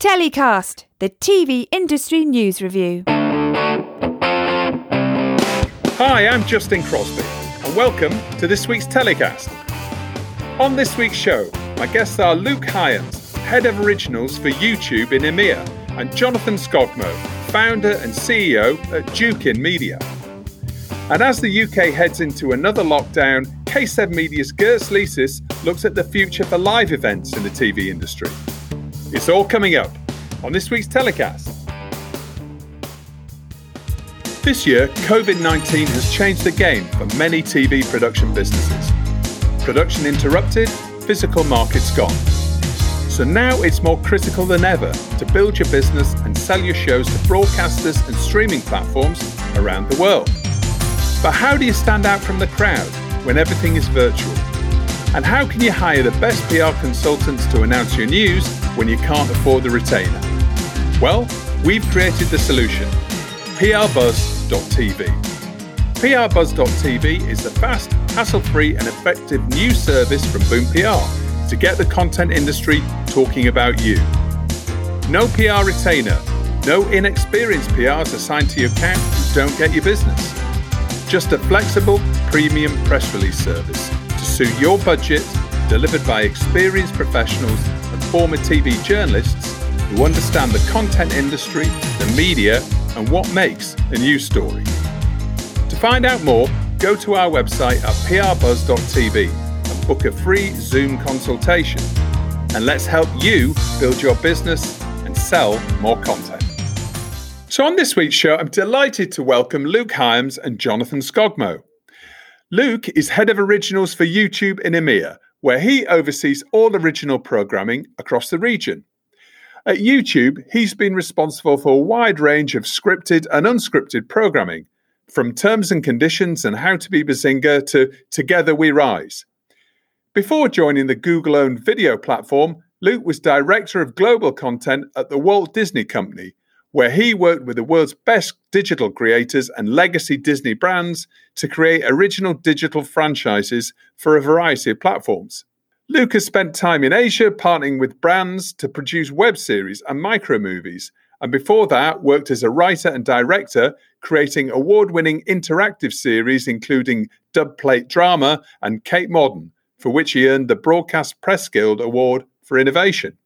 Telecast, the TV industry news review. Hi, I'm Justin Crosby, and welcome to this week's telecast. On this week's show, my guests are Luke Hyams, Head of Originals for YouTube in EMEA, and Jonathan Skogmo, founder and CEO at Jukin Media. And as the UK heads into another lockdown, K7 Media's Gers Leesis looks at the future for live events in the TV industry. It's all coming up on this week's telecast. This year, COVID 19 has changed the game for many TV production businesses. Production interrupted, physical markets gone. So now it's more critical than ever to build your business and sell your shows to broadcasters and streaming platforms around the world. But how do you stand out from the crowd when everything is virtual? And how can you hire the best PR consultants to announce your news when you can't afford the retainer? Well, we've created the solution prbuzz.tv. prbuzz.tv is the fast, hassle free, and effective new service from Boom PR to get the content industry talking about you. No PR retainer, no inexperienced PRs assigned to your account who don't get your business. Just a flexible, premium press release service to suit your budget, delivered by experienced professionals former TV journalists who understand the content industry, the media, and what makes a news story. To find out more, go to our website at prbuzz.tv and book a free Zoom consultation. And let's help you build your business and sell more content. So, on this week's show, I'm delighted to welcome Luke Hyams and Jonathan Skogmo. Luke is head of originals for YouTube in EMEA, where he oversees all original programming across the region. At YouTube, he's been responsible for a wide range of scripted and unscripted programming, from Terms and Conditions and How to Be Bazinga to Together We Rise. Before joining the Google owned video platform, Luke was Director of Global Content at the Walt Disney Company, where he worked with the world's best digital creators and legacy Disney brands to create original digital franchises for a variety of platforms. Lucas spent time in Asia partnering with brands to produce web series and micro movies, and before that worked as a writer and director, creating award winning interactive series including Dubplate Drama and Kate Modern, for which he earned the Broadcast Press Guild Award for Innovation.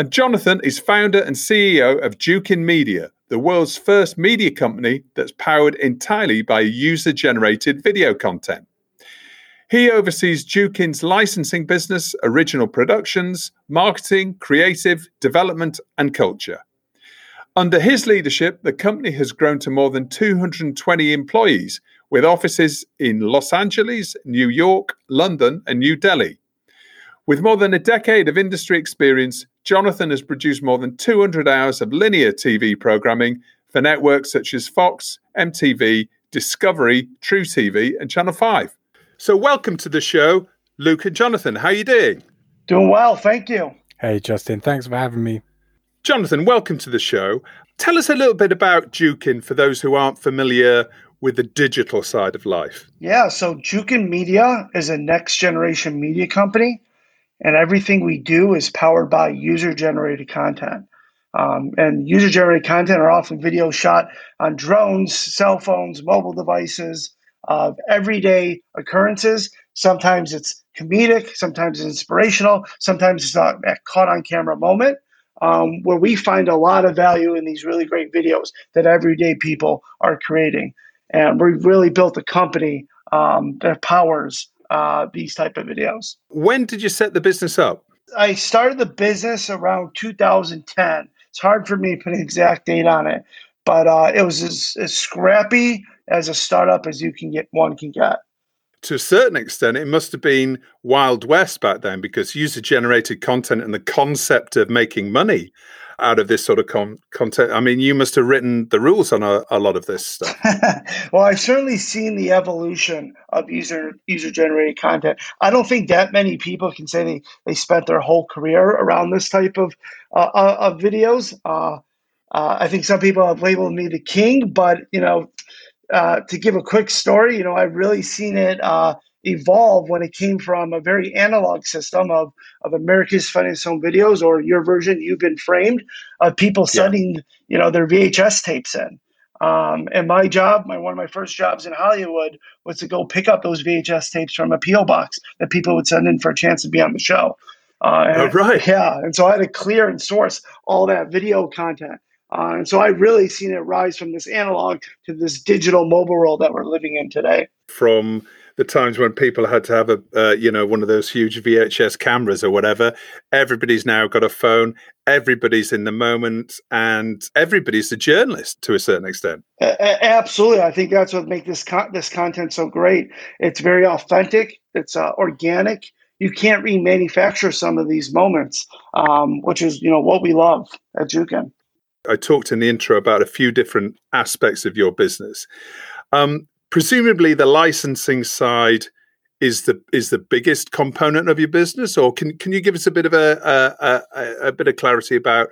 And Jonathan is founder and CEO of Jukin Media, the world's first media company that's powered entirely by user generated video content. He oversees Jukin's licensing business, original productions, marketing, creative, development, and culture. Under his leadership, the company has grown to more than 220 employees, with offices in Los Angeles, New York, London, and New Delhi. With more than a decade of industry experience, Jonathan has produced more than 200 hours of linear TV programming for networks such as Fox, MTV, Discovery, truTV, and Channel 5. So, welcome to the show, Luke and Jonathan. How are you doing? Doing well, thank you. Hey, Justin, thanks for having me. Jonathan, welcome to the show. Tell us a little bit about Jukin for those who aren't familiar with the digital side of life. Yeah, so Jukin Media is a next generation media company and everything we do is powered by user generated content. Um, and user generated content are often videos shot on drones, cell phones, mobile devices, of everyday occurrences. Sometimes it's comedic, sometimes it's inspirational, sometimes it's not a caught on camera moment. Um, where we find a lot of value in these really great videos that everyday people are creating. And we've really built a company um, that powers uh, these type of videos. When did you set the business up? I started the business around 2010. It's hard for me to put an exact date on it, but uh, it was as, as scrappy as a startup as you can get one can get. To a certain extent, it must have been Wild West back then because user generated content and the concept of making money out of this sort of con- content? I mean, you must have written the rules on a, a lot of this stuff. well, I've certainly seen the evolution of user user generated content. I don't think that many people can say they, they spent their whole career around this type of uh, uh of videos. Uh, uh, I think some people have labeled me the king, but you know, uh, to give a quick story, you know, I've really seen it evolve when it came from a very analog system of, of America's Funniest Home Videos or your version, You've Been Framed, of people sending, yeah. you know, their VHS tapes in. Um, and my job, my one of my first jobs in Hollywood was to go pick up those VHS tapes from a PO box that people would send in for a chance to be on the show. Uh, oh, right. Yeah, and so I had to clear and source all that video content. Uh, and so I really seen it rise from this analog to this digital mobile world that we're living in today. From the times when people had to have a uh, you know one of those huge VHS cameras or whatever. Everybody's now got a phone. Everybody's in the moment, and everybody's a journalist to a certain extent. absolutely, I think that's what makes this con- this content so great. It's very authentic. It's uh, organic. You can't remanufacture some of these moments, um, which is you know what we love at Jukin. I talked in the intro about a few different aspects of your business. Um, presumably the licensing side is the is the biggest component of your business, or can can you give us a bit of a a, a, a bit of clarity about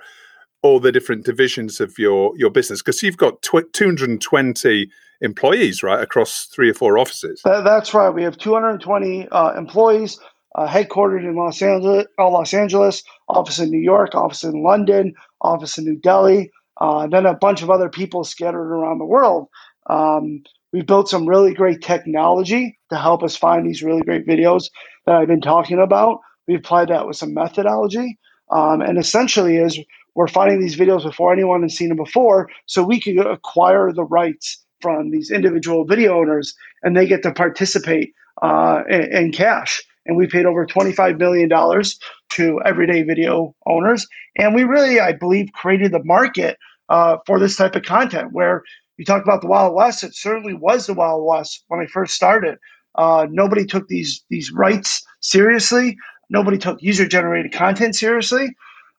all the different divisions of your your business? Because you've got tw- 220 employees, right, across three or four offices. That, that's right. We have 220 uh, employees. Uh, headquartered in Los Angeles, uh, Los Angeles, office in New York, office in London, office in New Delhi, uh, and then a bunch of other people scattered around the world. Um, we built some really great technology to help us find these really great videos that I've been talking about. We applied that with some methodology. Um, and essentially is we're finding these videos before anyone has seen them before so we can acquire the rights from these individual video owners and they get to participate uh, in, in cash and we paid over $25 million to everyday video owners and we really i believe created the market uh, for this type of content where you talk about the Wild West. It certainly was the Wild West when I first started. Uh, nobody took these these rights seriously. Nobody took user generated content seriously.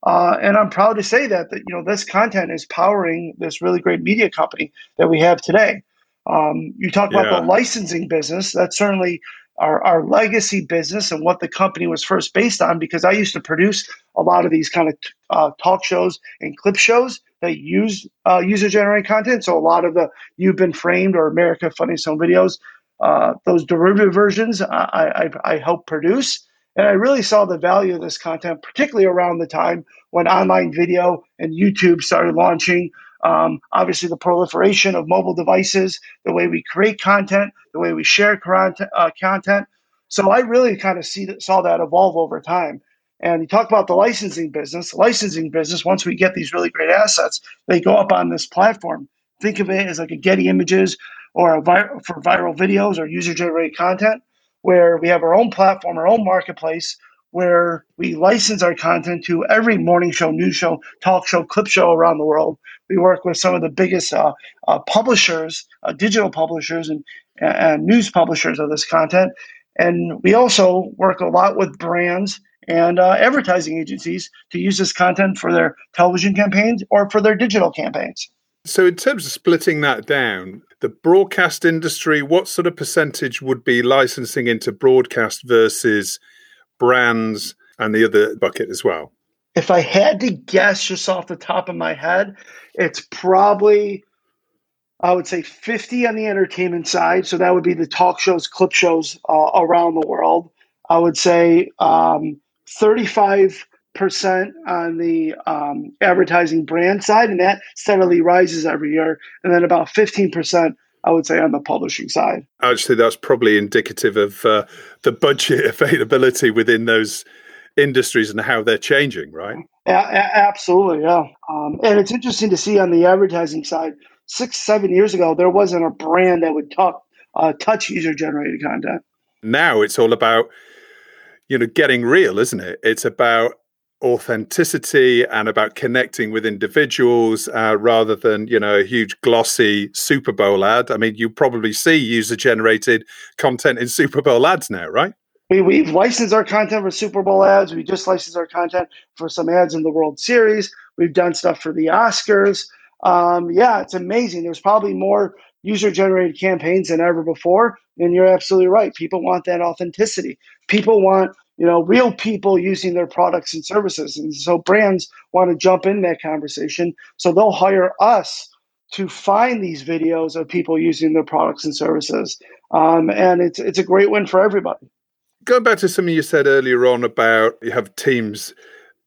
Uh, and I'm proud to say that that you know this content is powering this really great media company that we have today. Um, you talk about yeah. the licensing business. That's certainly our, our legacy business and what the company was first based on because I used to produce a lot of these kind of uh, talk shows and clip shows that use uh, user generated content. So a lot of the You've Been Framed or America Funniest Home videos, uh, those derivative versions, I, I, I helped produce. And I really saw the value of this content, particularly around the time when online video and YouTube started launching. Um, obviously, the proliferation of mobile devices, the way we create content, the way we share content. Uh, content. So I really kind of see that, saw that evolve over time. And you talk about the licensing business. licensing business, once we get these really great assets, they go up on this platform. Think of it as like a Getty Images or a vir- for viral videos or user generated content, where we have our own platform, our own marketplace, where we license our content to every morning show, news show, talk show, clip show around the world. We work with some of the biggest uh, uh, publishers, uh, digital publishers, and, and news publishers of this content. And we also work a lot with brands and uh, advertising agencies to use this content for their television campaigns or for their digital campaigns. So, in terms of splitting that down, the broadcast industry, what sort of percentage would be licensing into broadcast versus brands and the other bucket as well? If I had to guess just off the top of my head, it's probably, I would say 50 on the entertainment side. So that would be the talk shows, clip shows uh, around the world. I would say um, 35% on the um, advertising brand side, and that steadily rises every year. And then about 15%, I would say, on the publishing side. Actually, that's probably indicative of uh, the budget availability within those industries and how they're changing, right? Yeah, absolutely, yeah. Um, and it's interesting to see on the advertising side. Six, seven years ago, there wasn't a brand that would talk, uh, touch user-generated content. Now it's all about you know, getting real, isn't it? It's about authenticity and about connecting with individuals uh, rather than you know a huge glossy Super Bowl ad. I mean, you probably see user generated content in Super Bowl ads now, right? We, we've licensed our content for Super Bowl ads. We just licensed our content for some ads in the World Series. We've done stuff for the Oscars. Um, yeah, it's amazing. There's probably more user generated campaigns than ever before. And you're absolutely right. People want that authenticity. People want, you know, real people using their products and services. And so brands want to jump in that conversation. So they'll hire us to find these videos of people using their products and services. Um, and it's it's a great win for everybody. Going back to something you said earlier on about you have teams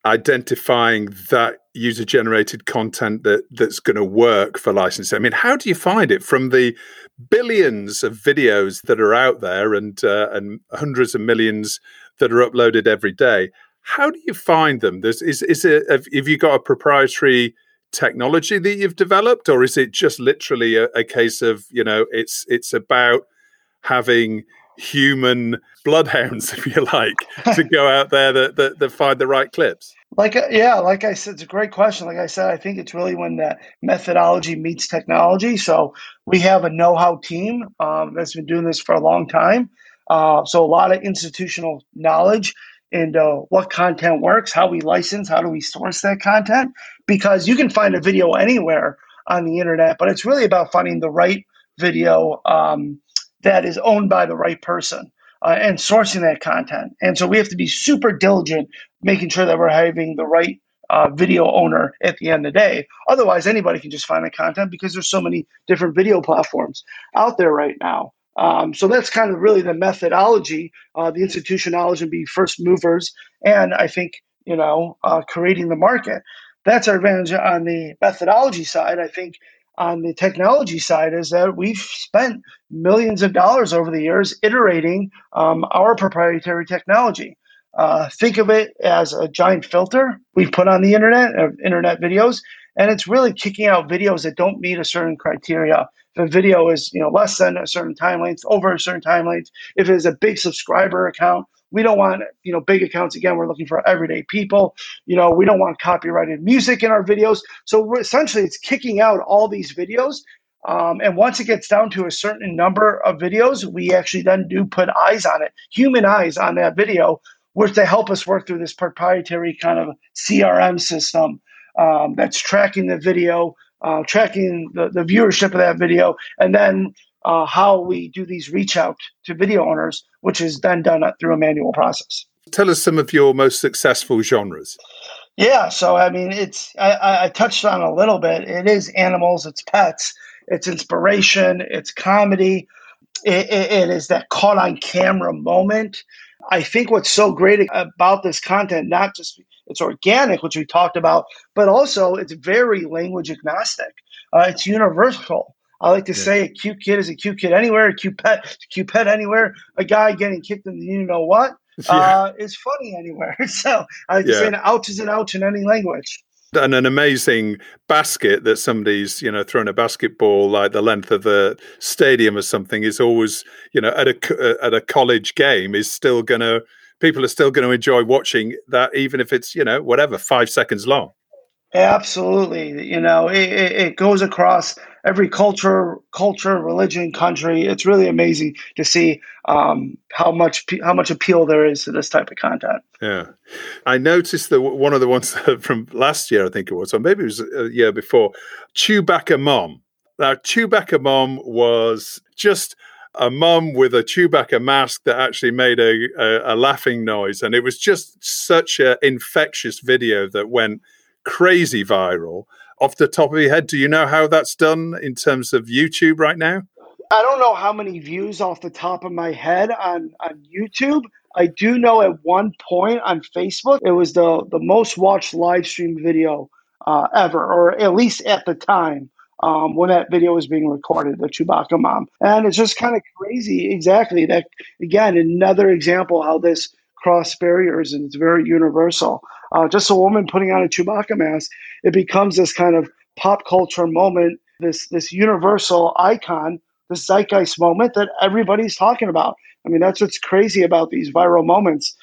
identifying that user generated content that that's going to work for licensing. I mean, how do you find it from the billions of videos that are out there and uh, and hundreds of millions that are uploaded every day? How do you find them? There's, is is it have, you got a proprietary technology that you've developed, or is it just literally a, a case of you know it's it's about having human bloodhounds, if you like, to go out there that, that, that find the right clips? Like uh, yeah, like I said, it's a great question. Like I said, I think it's really when the methodology meets technology. So we have a know-how team um, that's been doing this for a long time. Uh, so a lot of institutional knowledge and uh, what content works, how we license, how do we source that content, because you can find a video anywhere on the internet, but it's really about finding the right video um, that is owned by the right person. Uh, and sourcing that content. And so we have to be super diligent, making sure that we're having the right uh, video owner at the end of the day. Otherwise, anybody can just find the content because there's so many different video platforms out there right now. Um, so that's kind of really the methodology, uh, the and be first movers. And I think you know, uh, creating the market. That's our advantage on the methodology side. I think on the technology side is that we've spent millions of dollars over the years iterating um, our proprietary technology. Uh, think of it as a giant filter we've put on the internet, uh, internet videos, and it's really kicking out videos that don't meet a certain criteria if a video is you know less than a certain time length, over a certain time length, if it's a big subscriber account, we don't want you know big accounts. Again, we're looking for everyday people. You know, we don't want copyrighted music in our videos. So essentially, it's kicking out all these videos. Um, and once it gets down to a certain number of videos, we actually then do put eyes on it, human eyes on that video, which to help us work through this proprietary kind of CRM system um, that's tracking the video, uh, tracking the, the viewership of that video, and then uh, how we do these reach out to video owners, which is then done through a manual process. Tell us some of your most successful genres. Yeah, so I mean, it's I, I touched on a little bit. It is animals, it's pets, it's inspiration, it's comedy. it, it, it is that caught on camera moment. I think what's so great about this content, not just it's organic, which we talked about, but also it's very language agnostic. Uh, it's universal. I like to yeah. say a cute kid is a cute kid anywhere, a cute pet, a cute pet anywhere. A guy getting kicked in the you know what yeah. uh, is funny anywhere. So I like yeah. to say an ouch is an ouch in any language. And an amazing basket that somebody's, you know, thrown a basketball like the length of the stadium or something is always, you know, at a uh, at a college game is still going to people are still going to enjoy watching that, even if it's you know whatever five seconds long. Absolutely, you know, it, it goes across every culture, culture, religion, country. It's really amazing to see um, how much how much appeal there is to this type of content. Yeah, I noticed that one of the ones from last year, I think it was, or maybe it was a year before, Chewbacca Mom. Now, Chewbacca Mom was just a mum with a Chewbacca mask that actually made a, a, a laughing noise, and it was just such an infectious video that went crazy viral. Off the top of your head, do you know how that's done in terms of YouTube right now? I don't know how many views off the top of my head on, on YouTube. I do know at one point on Facebook, it was the, the most watched live stream video uh, ever, or at least at the time um, when that video was being recorded, the Chewbacca mom. And it's just kind of crazy. Exactly. That, again, another example how this cross barriers and it's very universal uh, just a woman putting on a Chewbacca mask, it becomes this kind of pop culture moment, this this universal icon, this zeitgeist moment that everybody's talking about. I mean, that's what's crazy about these viral moments.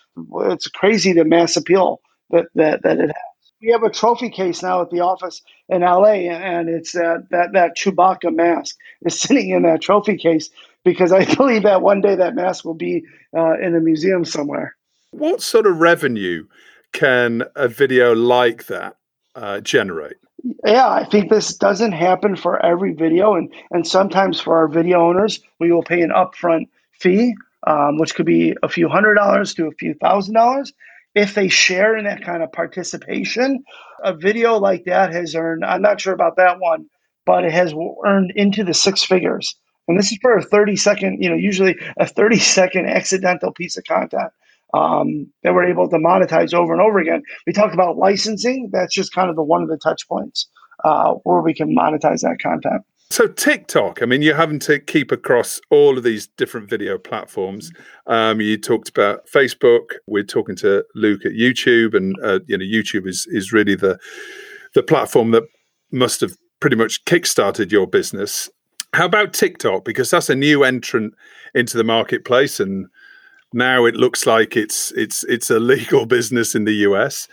It's crazy the mass appeal that that, that it has. We have a trophy case now at the office in LA, and it's that that that Chewbacca mask is sitting in that trophy case because I believe that one day that mask will be uh, in a museum somewhere. What sort of revenue can a video like that uh, generate? Yeah, I think this doesn't happen for every video, and and sometimes for our video owners, we will pay an upfront fee, um, which could be a few hundred dollars to a few thousand dollars. If they share in that kind of participation, a video like that has earned. I'm not sure about that one, but it has earned into the six figures. And this is for a 30 second, you know, usually a 30 second accidental piece of content um, that we're able to monetize over and over again. We talked about licensing. That's just kind of the one of the touch points uh, where we can monetize that content. So TikTok, I mean, you're having to keep across all of these different video platforms. Um, you talked about Facebook. We're talking to Luke at YouTube, and uh, you know, YouTube is is really the the platform that must have pretty much kickstarted your business. How about TikTok? Because that's a new entrant into the marketplace, and now it looks like it's it's it's a legal business in the US.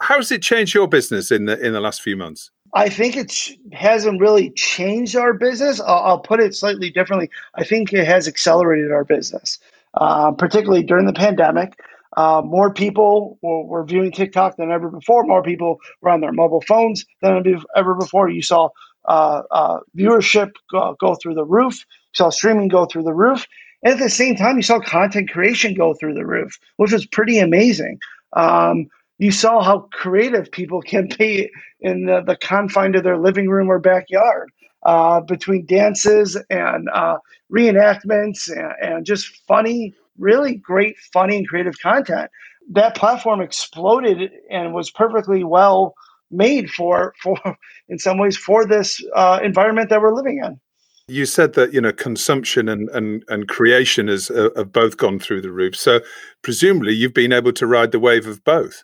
How's it changed your business in the in the last few months? I think it hasn't really changed our business. I'll, I'll, put it slightly differently. I think it has accelerated our business, uh, particularly during the pandemic. Uh, more people were, were, viewing TikTok than ever before. More people were on their mobile phones than ever before. You saw uh, uh, viewership go, go, through the roof. You saw streaming go through the roof. And at the same time, you saw content creation go through the roof, which was pretty amazing. Um, you saw how creative people can be in the, the confine of their living room or backyard uh, between dances and uh, reenactments and, and just funny, really great, funny, and creative content. That platform exploded and was perfectly well made for, for in some ways, for this uh, environment that we're living in. You said that you know consumption and and, and creation has uh, have both gone through the roof. So presumably you've been able to ride the wave of both.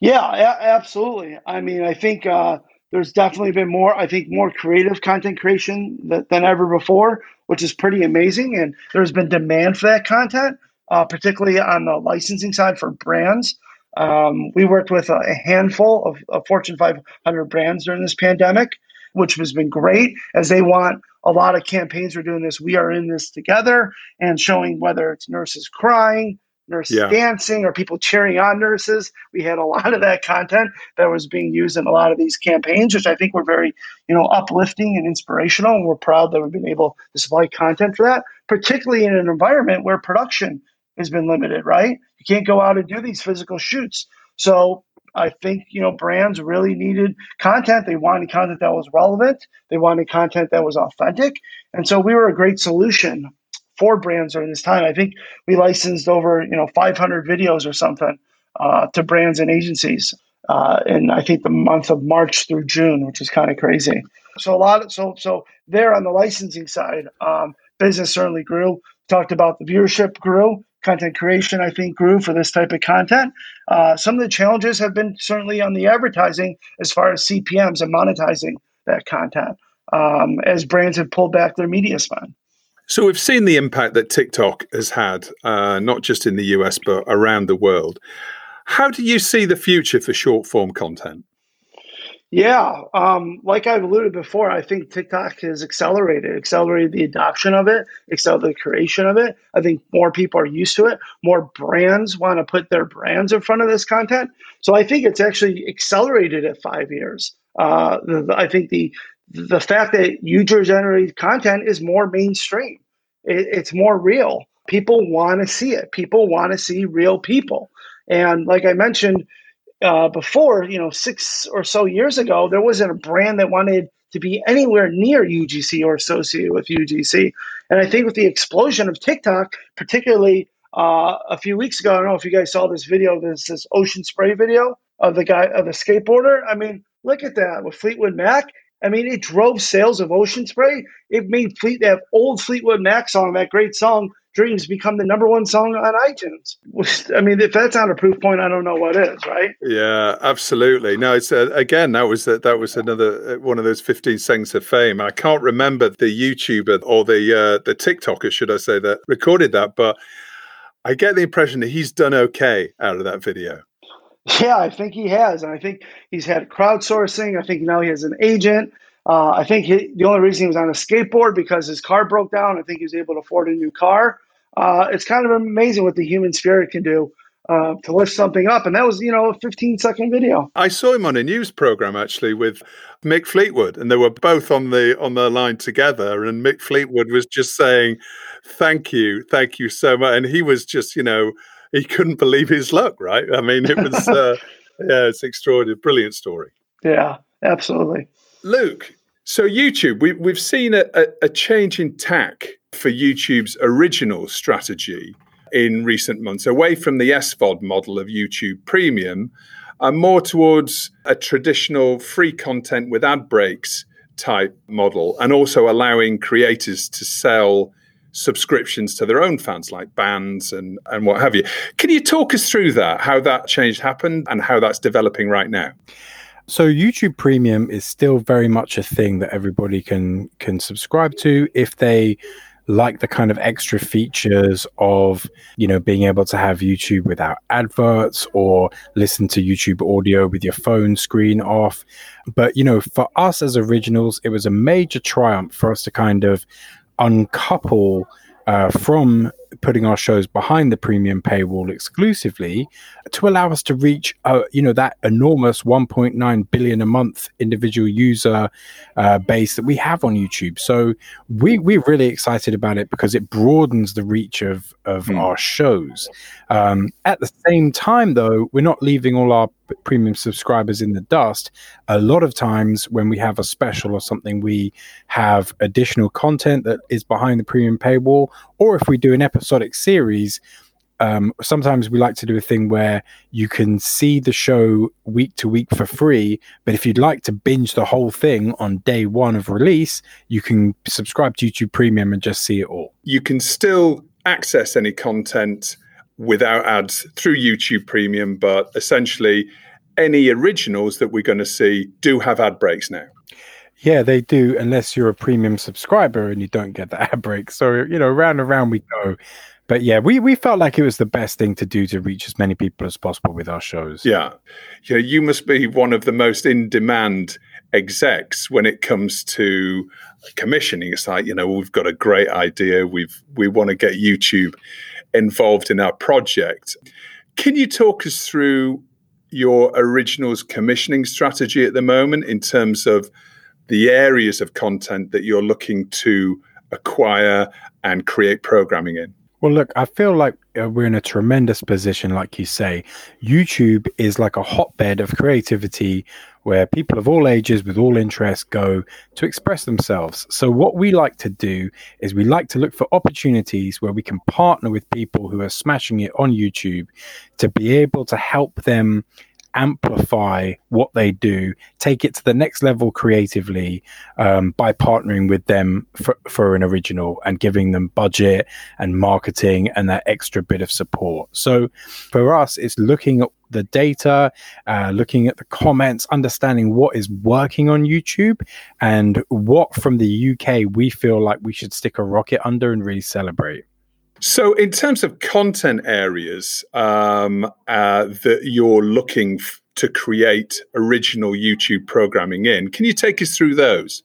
Yeah, a- absolutely. I mean, I think uh, there's definitely been more. I think more creative content creation th- than ever before, which is pretty amazing. And there's been demand for that content, uh, particularly on the licensing side for brands. Um, we worked with a, handful of, of Fortune 500 brands during this pandemic, which has been great as they want a lot of campaigns. We're doing this. We are in this together and showing whether it's nurses crying, nurses yeah. dancing or people cheering on nurses. We had a lot of that content that was being used in a lot of these campaigns, which I think were very, you know, uplifting and inspirational. And we're proud that we've been able to supply content for that, particularly in an environment where production has been limited, right? You can't go out and do these physical shoots. So I think, you know, brands really needed content. They wanted content that was relevant. They wanted content that was authentic. And so we were a great solution for brands during this time. I think we licensed over you know 500 videos or something uh, to brands and agencies uh, in I think the month of March through June, which is kind of crazy. So a lot of so so there on the licensing side, um, business certainly grew. Talked about the viewership grew, content creation I think grew for this type of content. Uh, some of the challenges have been certainly on the advertising as far as CPMS and monetizing that content um, as brands have pulled back their media spend. So we've seen the impact that TikTok has had, uh, not just in the US, but around the world. How do you see the future for short form content? Yeah, um, like I've alluded before, I think TikTok has accelerated, accelerated the adoption of it, accelerated the creation of it. I think more people are used to it. More brands want to put their brands in front of this content. So I think it's actually accelerated at five years. Uh, the, the, I think the the fact that user generated content is more mainstream it, it's more real. People want to see it. People want to see real people. And like I mentioned uh, before, you know, six or so years ago, there wasn't a brand that wanted to be anywhere near UGC or associated with UGC. And I think with the explosion of TikTok, particularly uh, a few weeks ago, I don't know if you guys saw this video, this this ocean spray video of the guy of the skateboarder. I mean, look at that with Fleetwood Mac. I mean, it drove sales of Ocean Spray. It made Fleet that old Fleetwood Mac song, that great song, Dreams, become the number one song on iTunes. I mean, if that's not a proof point, I don't know what is, right? Yeah, absolutely. No, it's uh, again that was uh, that was another uh, one of those fifteen seconds of fame. I can't remember the YouTuber or the uh, the TikToker, should I say, that recorded that, but I get the impression that he's done okay out of that video. Yeah, I think he has, and I think he's had crowdsourcing. I think now he has an agent. Uh, I think he, the only reason he was on a skateboard because his car broke down. I think he was able to afford a new car. Uh, it's kind of amazing what the human spirit can do uh, to lift something up. And that was, you know, a 15 second video. I saw him on a news program actually with Mick Fleetwood, and they were both on the on the line together. And Mick Fleetwood was just saying, "Thank you, thank you so much," and he was just, you know he couldn't believe his luck, right? I mean, it was, uh, yeah, it's extraordinary, brilliant story. Yeah, absolutely. Luke, So, YouTube, we, we've seen a, a, a change in tack for YouTube's original strategy in recent months, away from the SVOD model of YouTube Premium, and more towards a traditional free content with ad breaks type model, and also allowing creators to sell subscriptions to their own fans, like bands and, and what have you. Can you talk us through that, how that change happened, and how that's developing right now? So YouTube Premium is still very much a thing that everybody can can subscribe to if they like the kind of extra features of you know being able to have YouTube without adverts or listen to YouTube audio with your phone screen off. But you know, for us as originals, it was a major triumph for us to kind of uncouple uh, from putting our shows behind the premium paywall exclusively to allow us to reach uh, you know that enormous 1.9 billion a month individual user uh, base that we have on YouTube so we we're really excited about it because it broadens the reach of of mm. our shows um, at the same time though we're not leaving all our premium subscribers in the dust a lot of times when we have a special or something we have additional content that is behind the premium paywall or if we do an episodic series um, sometimes we like to do a thing where you can see the show week to week for free, but if you'd like to binge the whole thing on day one of release, you can subscribe to YouTube Premium and just see it all. You can still access any content without ads through YouTube Premium, but essentially any originals that we're going to see do have ad breaks now. Yeah, they do, unless you're a premium subscriber and you don't get the ad break. So, you know, round and round we go. But yeah, we, we felt like it was the best thing to do to reach as many people as possible with our shows. Yeah. Yeah, you must be one of the most in demand execs when it comes to commissioning. It's like, you know, we've got a great idea. We've we want to get YouTube involved in our project. Can you talk us through your originals commissioning strategy at the moment in terms of the areas of content that you're looking to acquire and create programming in? Well, look, I feel like uh, we're in a tremendous position, like you say. YouTube is like a hotbed of creativity where people of all ages with all interests go to express themselves. So, what we like to do is we like to look for opportunities where we can partner with people who are smashing it on YouTube to be able to help them amplify what they do, take it to the next level creatively um, by partnering with them for, for an original and giving them budget and marketing and that extra bit of support. So for us, it's looking at the data, uh, looking at the comments, understanding what is working on YouTube and what from the UK we feel like we should stick a rocket under and really celebrate. So, in terms of content areas um, uh, that you're looking f- to create original YouTube programming in, can you take us through those?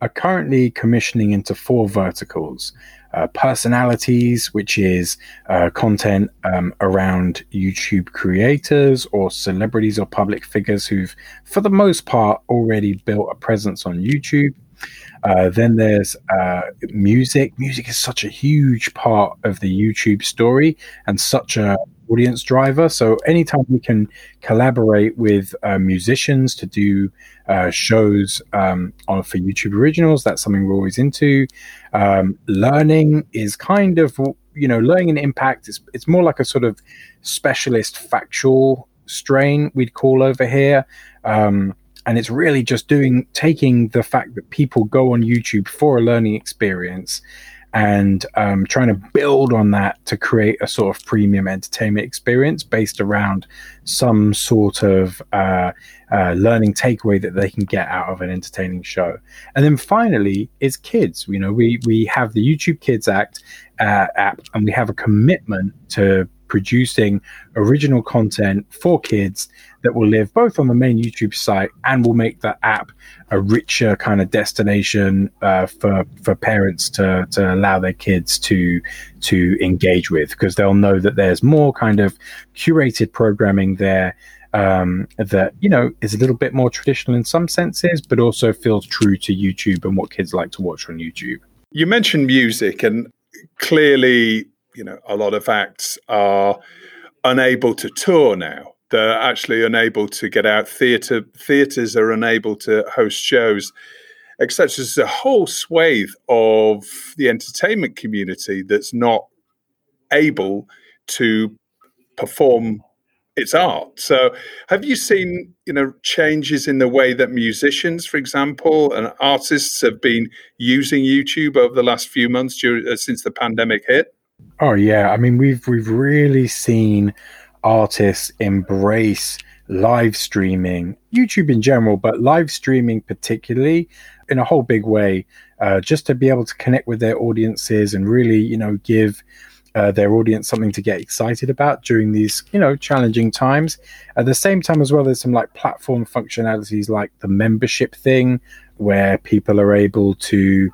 Are currently commissioning into four verticals. Uh, personalities, which is uh, content um, around YouTube creators or celebrities or public figures who've, for the most part, already built a presence on YouTube. Uh, then there's uh, music. Music is such a huge part of the YouTube story and such a audience driver. So anytime we can collaborate with uh, musicians to do uh, shows um, on for YouTube originals, that's something we're always into. Um, learning is kind of you know learning an impact. It's it's more like a sort of specialist factual strain we'd call over here. Um, and it's really just doing taking the fact that people go on YouTube for a learning experience and um, trying to build on that to create a sort of premium entertainment experience based around some sort of uh, uh, learning takeaway that they can get out of an entertaining show. And then finally, is kids. You know, we we have the YouTube Kids Act uh, app, and we have a commitment to producing original content for kids that will live both on the main YouTube site and will make the app a richer kind of destination uh, for for parents to to allow their kids to to engage with because they'll know that there's more kind of curated programming there um, that you know is a little bit more traditional in some senses, but also feels true to YouTube and what kids like to watch on YouTube. You mentioned music, and clearly you know, a lot of acts are unable to tour now. They're actually unable to get out. Theatre theatres are unable to host shows. etc. There's a whole swathe of the entertainment community that's not able to perform its art. So, have you seen you know changes in the way that musicians, for example, and artists have been using YouTube over the last few months uh, since the pandemic hit? Oh yeah, I mean we've we've really seen artists embrace live streaming, YouTube in general, but live streaming particularly in a whole big way, uh, just to be able to connect with their audiences and really, you know, give uh, their audience something to get excited about during these, you know, challenging times. At the same time, as well, there's some like platform functionalities like the membership thing, where people are able to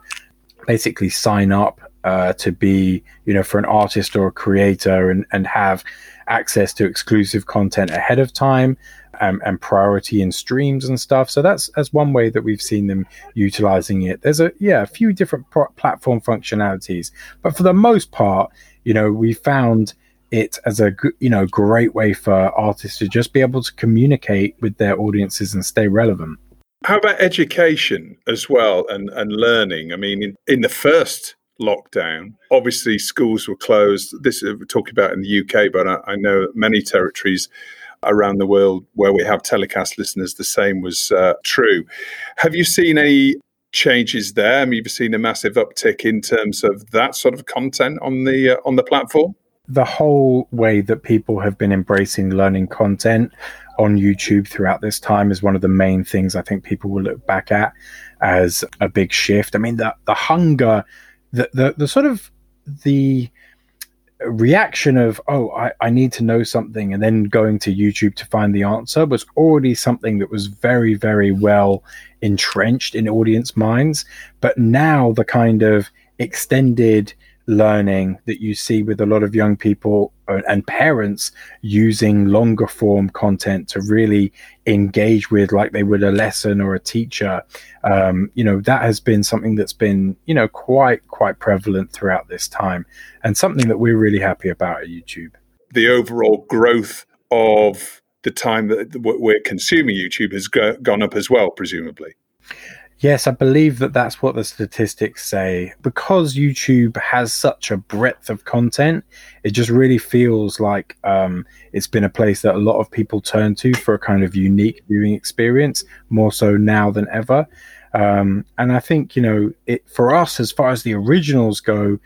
basically sign up uh, to be, you know, for an artist or a creator and, and have access to exclusive content ahead of time and, and priority in streams and stuff. So that's that's one way that we've seen them utilizing it. There's a yeah a few different pro- platform functionalities, but for the most part, you know, we found it as a you know great way for artists to just be able to communicate with their audiences and stay relevant. How about education as well and, and learning? I mean, in, in the first lockdown. Obviously, schools were closed. This is, we're talking about in the UK, but I, I, know many territories around the world where we have telecast listeners, the same was uh, true. Have you seen any changes there? I mean, you've seen a massive uptick in terms of that sort of content on the uh, on the platform. The whole way that people have been embracing learning content on YouTube throughout this time is one of the main things I think people will look back at as a big shift. I mean, the the hunger the, the, the sort of the reaction of oh I, I need to know something and then going to youtube to find the answer was already something that was very very well entrenched in audience minds. But now the kind of extended learning that you see with a lot of young people and parents using longer form content to really engage with like they would a lesson or a teacher. Um, you know that has been something that's been you know quite quite prevalent throughout this time and something that we're really happy about at youtube. The overall growth of the time that we're consuming youtube has go- gone up as well presumably Yes, I believe that that's what the statistics say. Because YouTube has such a breadth of content, it just really feels like um, it's been a place that a lot of people turn to for a kind of unique viewing experience, more so now than ever. Um, and I think, you know, it for us, as far as the originals go,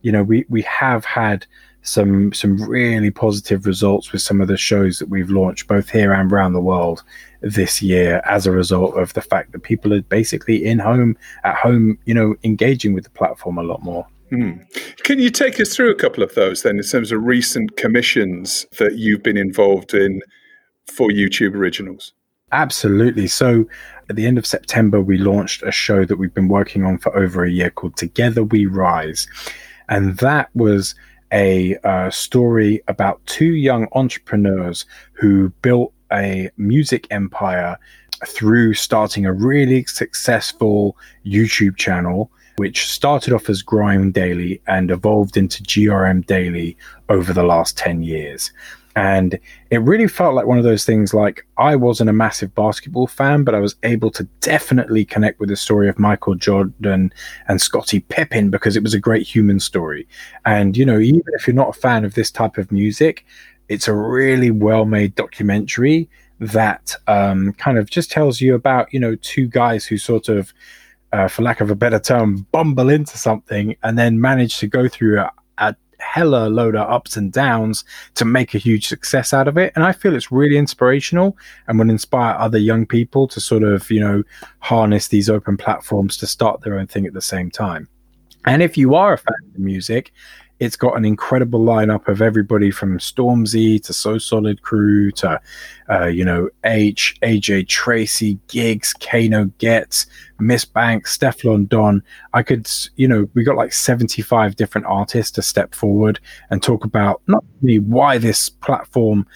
you know, we, we have had some some really positive results with some of the shows that we've launched both here and around the world this year as a result of the fact that people are basically in home at home you know engaging with the platform a lot more hmm. Can you take us through a couple of those then, in terms of recent commissions that you've been involved in for YouTube Originals? Absolutely. So at the end of September, we launched a show that we've been working on for over a year called Together We Rise. And that was a uh, story about two young entrepreneurs who built a music empire through starting a really successful YouTube channel, which started off as Grime Daily and evolved into GRM Daily over the last 10 years. And it really felt like one of those things like I wasn't a massive basketball fan, but I was able to definitely connect with the story of Michael Jordan and Scottie Pippen because it was a great human story. And, you know, even if you're not a fan of this type of music, it's a really well made documentary that um, kind of just tells you about, you know, two guys who sort of, uh, for lack of a better term, bumble into something and then manage to go through a, a hella load of ups and downs to make a huge success out of it. And I feel it's really inspirational and will inspire other young people to sort of, you know, harness these open platforms to start their own thing at the same time. And if you are a fan of the music, it's got an incredible lineup of everybody from Stormzy to So Solid Crew to, uh, you know, H, AJ Tracey, Giggs, Kano Ghetts, Miss Banks, Stefflon Don. I could, you know, we got like 75 different artists to step forward and talk about not only why this platform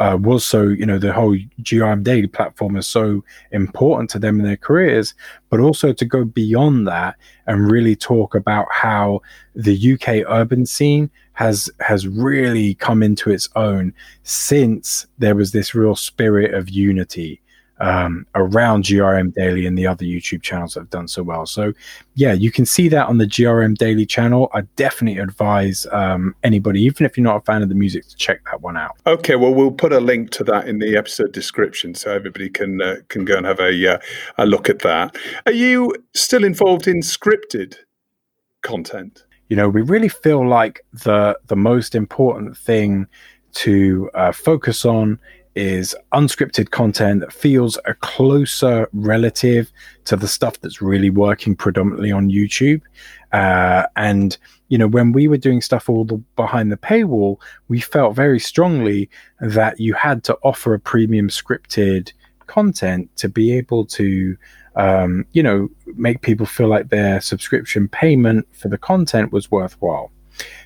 uh, was so, you know, the whole GRM Daily platform is so important to them in their careers, but also to go beyond that and really talk about how the UK urban scene has has really come into its own since there was this real spirit of unity um, around GRM Daily and the other YouTube channels that have done so well. So, yeah, you can see that on the GRM Daily channel. I definitely advise um, anybody, even if you're not a fan of the music, to check that one out. Okay, well, we'll put a link to that in the episode description so everybody can uh, can go and have a uh, a look at that. Are you still involved in scripted content? You know, we really feel like the the most important thing to uh, focus on is unscripted content that feels a closer relative to the stuff that's really working predominantly on YouTube. Uh, and you know, when we were doing stuff all the, behind the paywall, we felt very strongly that you had to offer a premium scripted content to be able to um, you know, make people feel like their subscription payment for the content was worthwhile.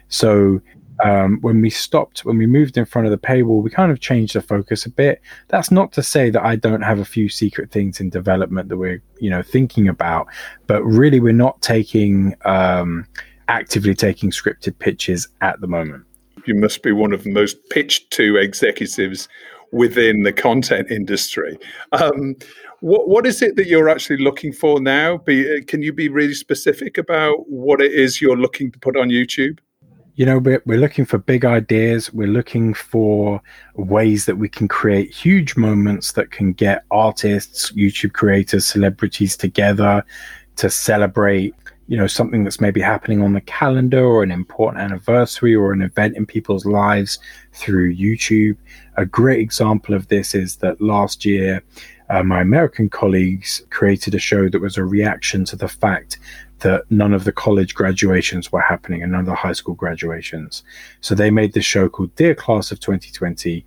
So um, when we stopped, when we moved in front of the paywall, we kind of changed the focus a bit. That's not to say that I don't have a few secret things in development that we're, you know, thinking about, but really we're not taking um, actively taking scripted pitches at the moment. You must be one of the most pitched to executives within the content industry. Um, what what is it that you're actually looking for now? Be, can you be really specific about what it is you're looking to put on YouTube? You know we're, we're looking for big ideas. We're looking for ways that we can create huge moments that can get artists youtube creators celebrities together to celebrate you know something that's maybe happening on the calendar or an important anniversary or an event in people's lives through youtube. A great example of this is that last year uh, my American colleagues created a show that was a reaction to the fact that none of the college graduations were happening and none of the high school graduations. So they made this show called Dear Class of 2020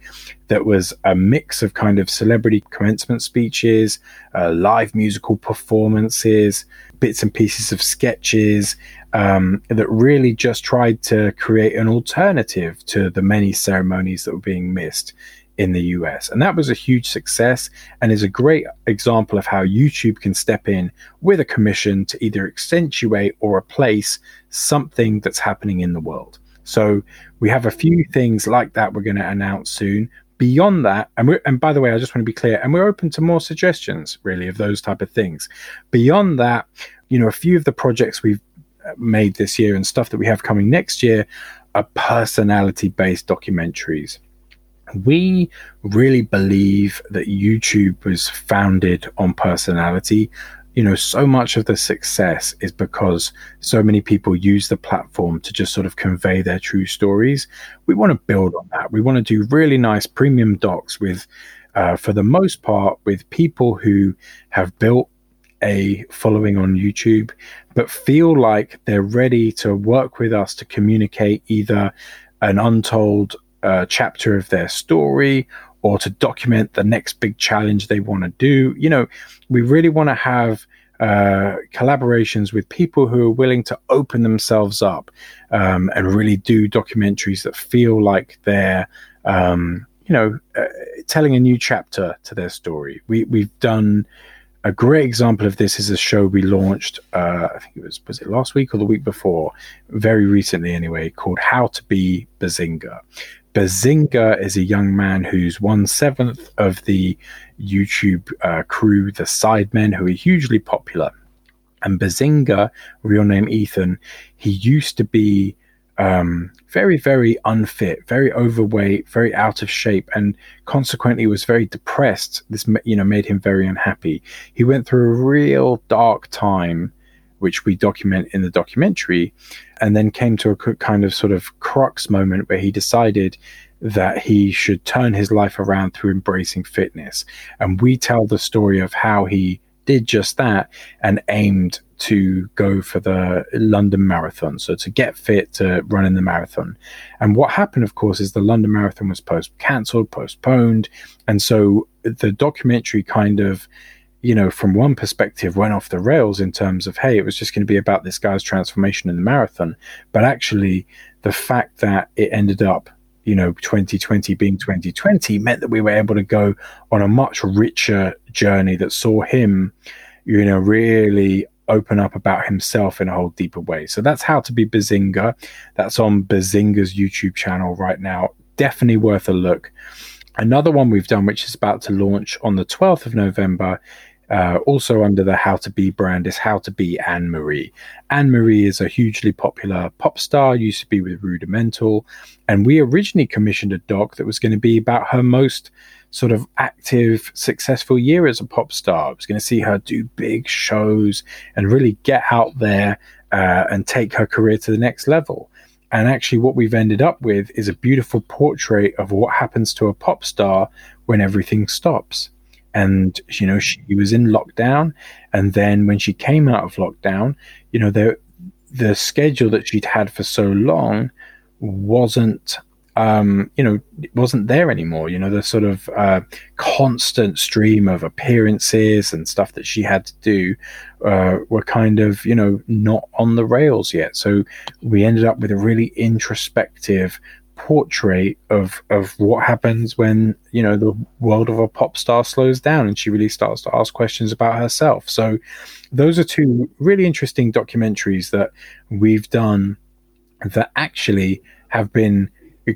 that was a mix of kind of celebrity commencement speeches, uh, live musical performances, bits and pieces of sketches um, that really just tried to create an alternative to the many ceremonies that were being missed in the US. And that was a huge success and is a great example of how YouTube can step in with a commission to either accentuate or replace something that's happening in the world. So we have a few things like that we're going to announce soon. Beyond that, and we and by the way, I just want to be clear, and we're open to more suggestions, really, of those type of things. Beyond that, you know, a few of the projects we've uh, made this year and stuff that we have coming next year are personality based documentaries we really believe that YouTube was founded on personality. You know, so much of the success is because so many people use the platform to just sort of convey their true stories. We want to build on that. We want to do really nice premium docs with, uh, for the most part, with people who have built a following on YouTube, but feel like they're ready to work with us to communicate either an untold uh, chapter of their story or to document the next big challenge they want to do. You know, we really want to have uh, collaborations with people who are willing to open themselves up um, and really do documentaries that feel like they're, um, you know, uh, telling a new chapter to their story. We we've done a great example of this is a show we launched. Uh, I think it was was it last week or the week before, very recently anyway, called "How to Be Behzinga," Behzinga is a young man who's one seventh of the YouTube uh, crew, the Sidemen, who are hugely popular. And Behzinga, real name Ethan, he used to be um, very, very unfit, very overweight, very out of shape, and consequently was very depressed. This, you know, made him very unhappy. He went through a real dark time which we document in the documentary, and then came to a kind of sort of crux moment where he decided that he should turn his life around through embracing fitness. And we tell the story of how he did just that and aimed to go for the London Marathon. So to get fit to run in the marathon. And what happened, of course, is the London Marathon was post cancelled, postponed. And so the documentary kind of you know, from one perspective, went off the rails in terms of, hey, it was just going to be about this guy's transformation in the marathon. But actually, the fact that it ended up, you know, 2020 being 2020 meant that we were able to go on a much richer journey that saw him, you know, really open up about himself in a whole deeper way. So that's how to be Behzinga. That's on Behzinga's YouTube channel right now. Definitely worth a look. Another one we've done, which is about to launch on the 12th of November, uh, also under the How to Be brand, is How to Be Anne Marie. Anne Marie is a hugely popular pop star, used to be with Rudimental. And we originally commissioned a doc that was going to be about her most sort of active, successful year as a pop star. I was going to see her do big shows and really get out there uh, and take her career to the next level. And actually, what we've ended up with is a beautiful portrait of what happens to a pop star when everything stops. And, you know, she was in lockdown. And then when she came out of lockdown, you know, the, the schedule that she'd had for so long wasn't um, you know, wasn't there anymore. You know, the sort of uh, constant stream of appearances and stuff that she had to do uh, were kind of, you know, not on the rails yet. So we ended up with a really introspective portrait of of what happens when you know the world of a pop star slows down and she really starts to ask questions about herself so those are two really interesting documentaries that we've done that actually have been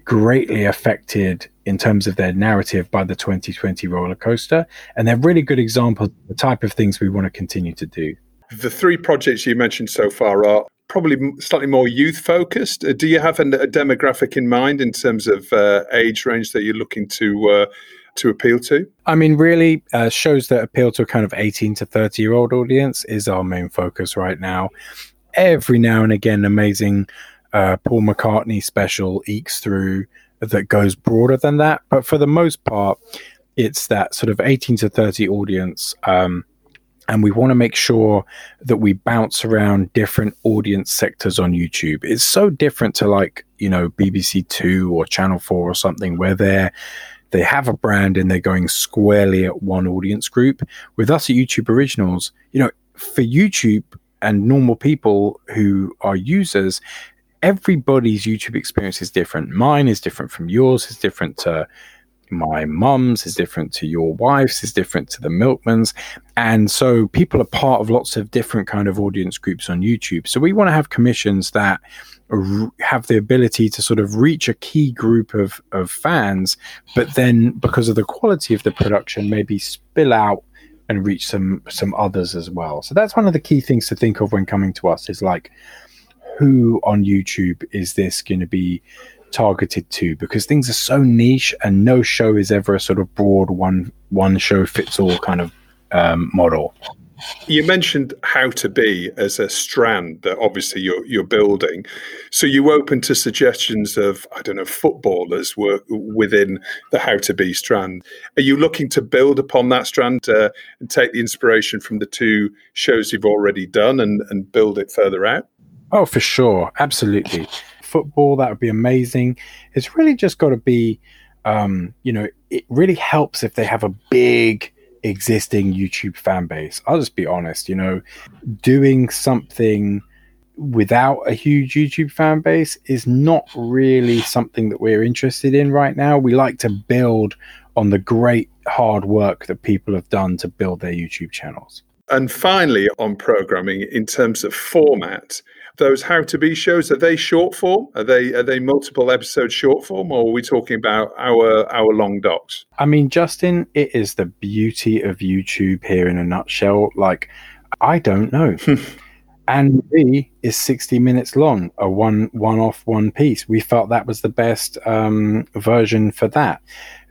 greatly affected in terms of their narrative by the 2020 roller coaster. And they're really good examples of the type of things we want to continue to do. The three projects you mentioned so far are probably slightly more youth focused. Uh, do you have a, demographic in mind in terms of uh, age range that you're looking to? Uh, to appeal to? I mean, really, uh, shows that appeal to a kind of 18 to 30 year old audience is our main focus right now. Every now and again, amazing uh, Paul McCartney special ekes through that goes broader than that. But for the most part, it's that sort of 18 to 30 audience. Um, and we want to make sure that we bounce around different audience sectors on YouTube. It's so different to like, you know, BBC Two or Channel 4 or something where they're they have a brand and they're going squarely at one audience group. With us at YouTube Originals, you know, for YouTube and normal people who are users, everybody's YouTube experience is different. Mine is different from yours, is different to my mum's, is different to your wife's, is different to the milkman's. And so people are part of lots of different kind of audience groups on YouTube. So we want to have commissions that have the ability to sort of reach a key group of, of fans, but then because of the quality of the production, maybe spill out and reach some some others as well. So that's one of the key things to think of when coming to us is like who on YouTube is this going to be targeted to? Because things are so niche, and no show is ever a sort of broad one one show fits all kind of um, model. You mentioned how to be as a strand that obviously you're you're building. So you open to suggestions of I don't know footballers work within the how to be strand. Are you looking to build upon that strand uh, and take the inspiration from the two shows you've already done and, and build it further out? Oh, for sure. Absolutely. Football, that would be amazing. It's really just got to be, um, you know, it really helps if they have a big existing YouTube fan base. I'll just be honest, you know, doing something without a huge YouTube fan base is not really something that we're interested in right now. We like to build on the great hard work that people have done to build their YouTube channels. And finally, on programming, in terms of format, those how to be shows are they short form? Are they are they multiple episode short form, or are we talking about hour hour long docs? I mean, Justin, it is the beauty of YouTube here in a nutshell. Like, I don't know. and B is 60 minutes long, a one one off one piece. We felt that was the best um, version for that.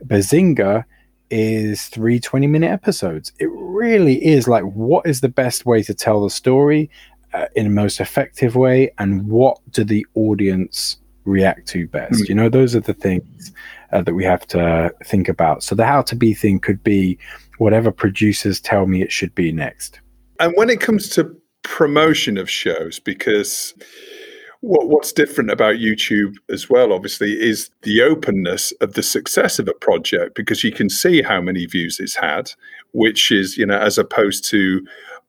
Behzinga is three 20 minute episodes. It really is like what is the best way to tell the story uh, in the most effective way and what do the audience react to best? Mm. you know those are the things uh, that we have to think about. So the how to be thing could be whatever producers tell me it should be next. And when it comes to promotion of shows because what, what's different about YouTube as well, obviously, is the openness of the success of a project because you can see how many views it's had, which is, you know, as opposed to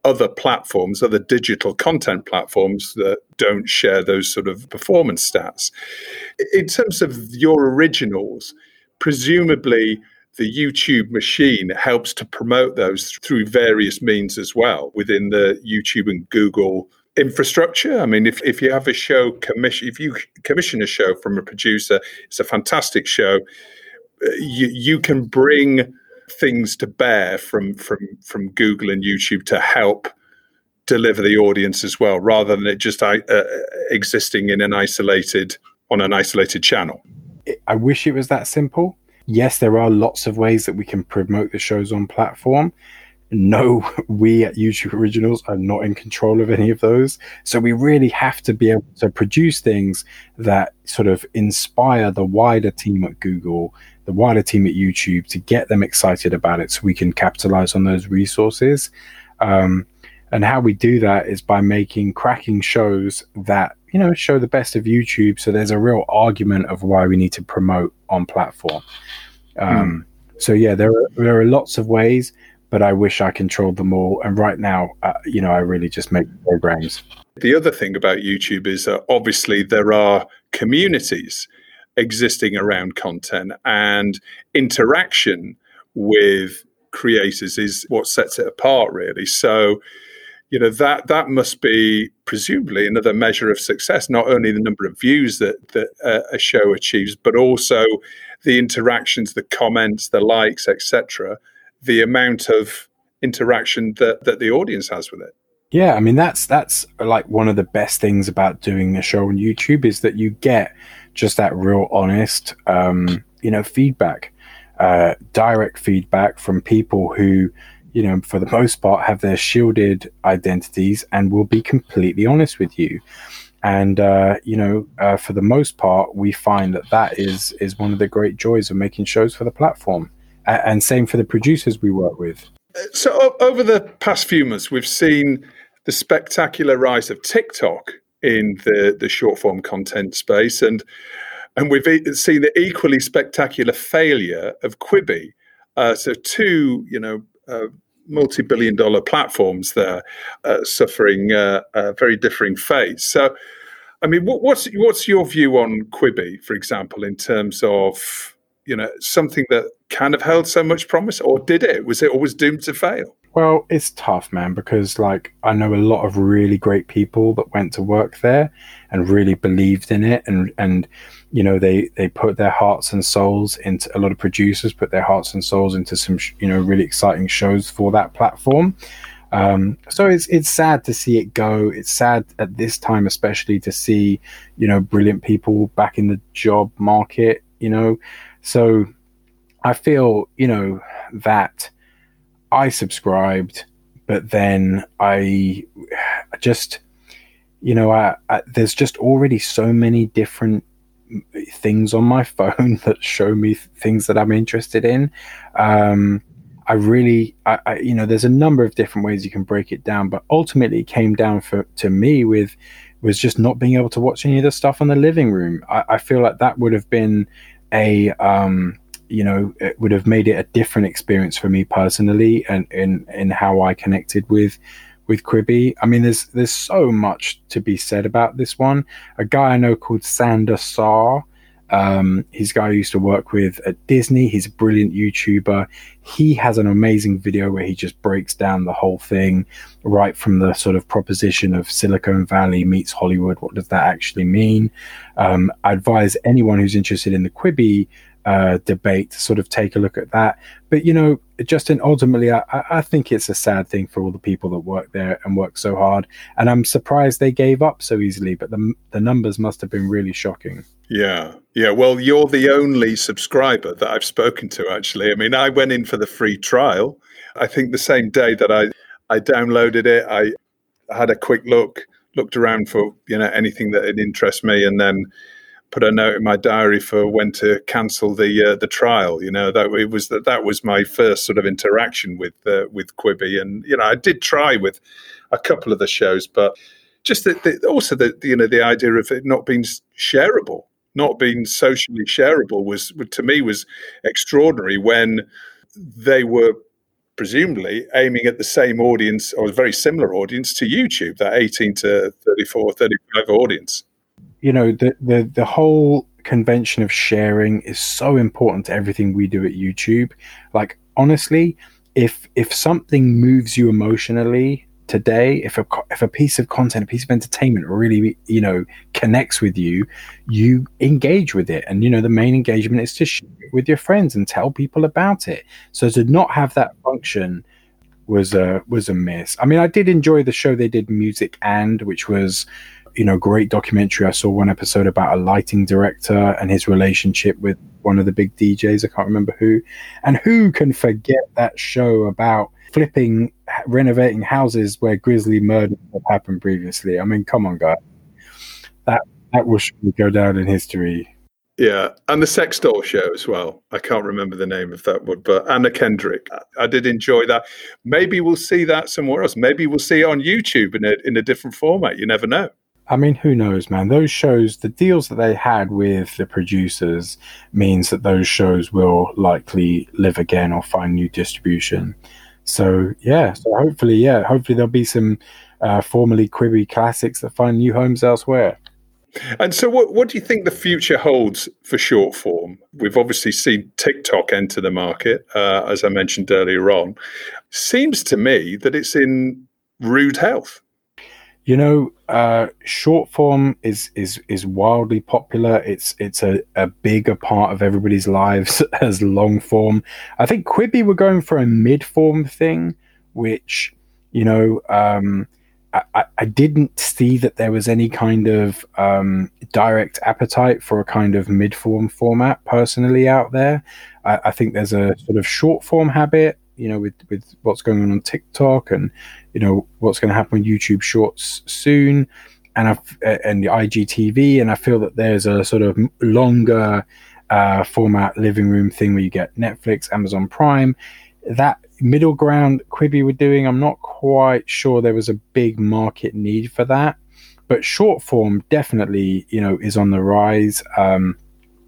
other platforms, other digital content platforms that don't share those sort of performance stats. In terms of your originals, presumably the YouTube machine helps to promote those through various means as well within the YouTube and Google infrastructure. I mean, if, if you have a show commission, if you commission a show from a producer, it's a fantastic show. Uh, you, you can bring things to bear from from from Google and YouTube to help deliver the audience as well, rather than it just uh, existing in an isolated on an isolated channel. I wish it was that simple. Yes, there are lots of ways that we can promote the shows on platform. No, we at YouTube Originals are not in control of any of those. So we really have to be able to produce things that sort of inspire the wider team at Google, the wider team at YouTube to get them excited about it so we can capitalize on those resources. Um, and how we do that is by making cracking shows that you know show the best of YouTube. So there's a real argument of why we need to promote on platform. Um, mm. So yeah, there are there are lots of ways, but I wish I controlled them all. And right now, uh, you know, I really just make programs. The other thing about YouTube is that obviously there are communities existing around content and interaction with creators is what sets it apart really so you know that that must be presumably another measure of success not only the number of views that that uh, a show achieves but also the interactions the comments the likes etc the amount of interaction that that the audience has with it yeah i mean that's that's like one of the best things about doing a show on youtube is that you get just that real honest um you know feedback uh direct feedback from people who you know, for the most part, have their shielded identities and will be completely honest with you. And uh, you know, uh, for the most part, we find that that is is one of the great joys of making shows for the platform. And same for the producers we work with. So over the past few months, we've seen the spectacular rise of TikTok in the the short form content space, and and we've seen the equally spectacular failure of Quibi. Uh, so two, you know, uh, multi-billion dollar platforms there uh, suffering uh, very differing fate. So, I mean, what, what's what's your view on Quibi, for example, in terms of you know something that kind of held so much promise, or did it? Was it always doomed to fail? Well, it's tough, man, because like I know a lot of really great people that went to work there and really believed in it, and and you know they they put their hearts and souls into a lot of producers put their hearts and souls into some you know really exciting shows for that platform. Um, so it's it's sad to see it go. It's sad at this time, especially to see you know brilliant people back in the job market. You know, so I feel you know that I subscribed, but then I just, you know, I, I, there's just already so many different things on my phone that show me things that I'm interested in. Um, I really, I, I, you know, there's a number of different ways you can break it down, but ultimately it came down for to me with was just not being able to watch any of the stuff on the living room. I, I feel like that would have been a um, you know it would have made it a different experience for me personally and in in how I connected with with Quibi. I mean there's there's so much to be said about this one. A guy I know called Sandor Saar um, he's a guy I used to work with at Disney. He's a brilliant YouTuber. He has an amazing video where he just breaks down the whole thing, right from the sort of proposition of Silicon Valley meets Hollywood. What does that actually mean? Um, I advise anyone who's interested in the Quibi uh, debate to sort of take a look at that. But you know, Justin, ultimately, I, I think it's a sad thing for all the people that work there and work so hard. And I'm surprised they gave up so easily. But the the numbers must have been really shocking. Yeah, yeah. Well, you're the only subscriber that I've spoken to. Actually, I mean, I went in for the free trial. I think the same day that I I downloaded it, I had a quick look, looked around for you know anything that would interest me, and then put a note in my diary for when to cancel the uh, the trial. You know that it was that that was my first sort of interaction with uh, with Quibi, and you know I did try with a couple of the shows, but just the, also the you know the idea of it not being shareable, not being socially shareable was to me was extraordinary when they were presumably aiming at the same audience or a very similar audience to YouTube, that 18 to 34, 35 audience you know the, the the whole convention of sharing is so important to everything we do at YouTube. Like honestly, if if something moves you emotionally today, if a if a piece of content, a piece of entertainment really you know connects with you, you engage with it. And, you know, the main engagement is to share it with your friends and tell people about it. So to not have that function was a was a miss. I mean, I did enjoy the show they did Music and, which was you know great documentary. I saw one episode about a lighting director and his relationship with one of the big DJs. I can't remember who, and who can forget that show about flipping, renovating houses where grisly murder had happened previously. I mean, come on, guys, that that will go down in history. Yeah, and the Sex Doll show as well. I can't remember the name of that one, but Anna Kendrick. I did enjoy that. Maybe we'll see that somewhere else. Maybe we'll see it on YouTube in a in a different format. You never know. I mean, who knows, man? Those shows, the deals that they had with the producers means that those shows will likely live again or find new distribution. So yeah, so hopefully, yeah, hopefully there'll be some uh, formerly Quibi classics that find new homes elsewhere. And so, what, what do you think the future holds for short form? We've obviously seen TikTok enter the market, uh, as I mentioned earlier on. Seems to me that it's in rude health. You know, uh, short form is is is wildly popular. It's it's a, a bigger part of everybody's lives as long form. I think Quibi were going for a mid form thing, which you know um, I, I, didn't see that there was any kind of um, direct appetite for a kind of mid form format personally out there. I, I think there's a sort of short form habit you know, with with what's going on on TikTok and you know what's going to happen with YouTube Shorts soon, and I and the IGTV, and I feel that there's a sort of longer uh, format living room thing where you get Netflix, Amazon Prime. That middle ground Quibi were doing, I'm not quite sure there was a big market need for that, but short form definitely, you know, is on the rise. Um,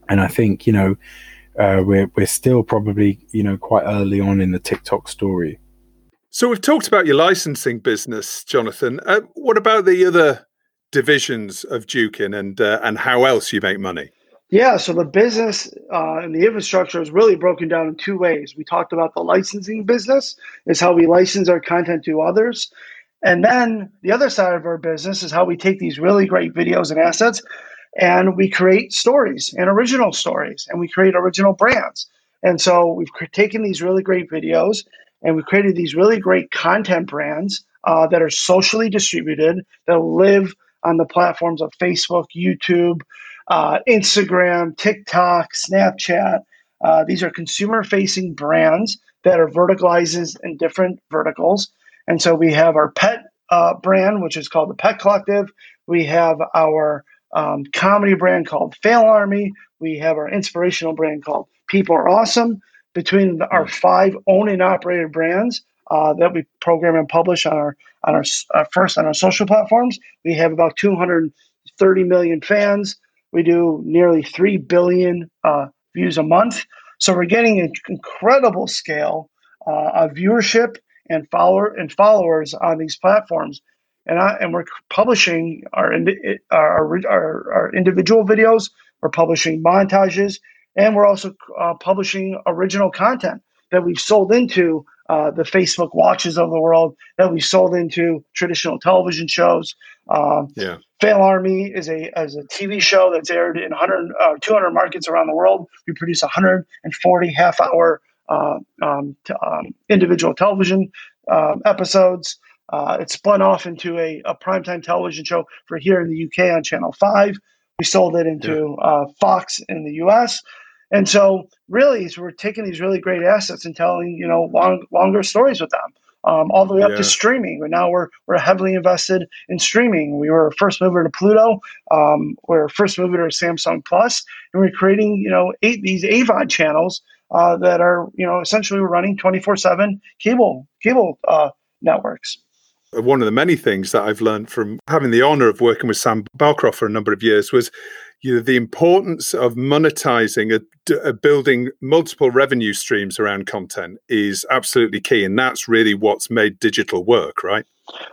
and I think you know uh, we're we're still probably you know quite early on in the TikTok story. So we've talked about your licensing business, Jonathan. Uh, what about the other divisions of Jukin and uh, and how else you make money? Yeah, so the business uh, and the infrastructure is really broken down in two ways. We talked about the licensing business is how we license our content to others. And then the other side of our business is how we take these really great videos and assets and we create stories and original stories and we create original brands. And so we've taken these really great videos and we've created these really great content brands uh, that are socially distributed that live on the platforms of Facebook, YouTube, uh, Instagram, TikTok, Snapchat. Uh, these are consumer facing brands that are verticalized in different verticals. And so we have our pet uh, brand, which is called the Pet Collective. We have our um, comedy brand called Fail Army. We have our inspirational brand called People Are Awesome. Between the, our five owned and operated brands uh, that we program and publish on our on our uh, first on our social platforms, we have about 230 million fans. We do nearly three billion uh, views a month. So we're getting an incredible scale uh, of viewership and follower and followers on these platforms and I and we're publishing our our, our, our individual videos. We're publishing montages, and we're also uh, publishing original content that we've sold into uh, the Facebook watches of the world, that we sold into traditional television shows. Uh, yeah. Fail Army is a as a TV show that's aired in 100, uh, 200 markets around the world. We produce 140 half hour uh, um, t- um, individual television um, episodes. Uh, it spun off into a, a primetime television show for here in the UK on Channel 5. We sold it into yeah. uh, Fox in the US. And so, really, we're taking these really great assets and telling you know long, longer stories with them, um, all the way up yeah. to streaming. But now we're we're heavily invested in streaming. We were first mover to Pluto. Um, we're first mover to Samsung Plus, and we're creating you know eight these AVOD channels uh, that are you know essentially we're running twenty four seven cable cable uh, networks. One of the many things that I've learned from having the honor of working with Sam Balcroft for a number of years was you know, the importance of monetizing, a, a building multiple revenue streams around content is absolutely key. And that's really what's made digital work, right?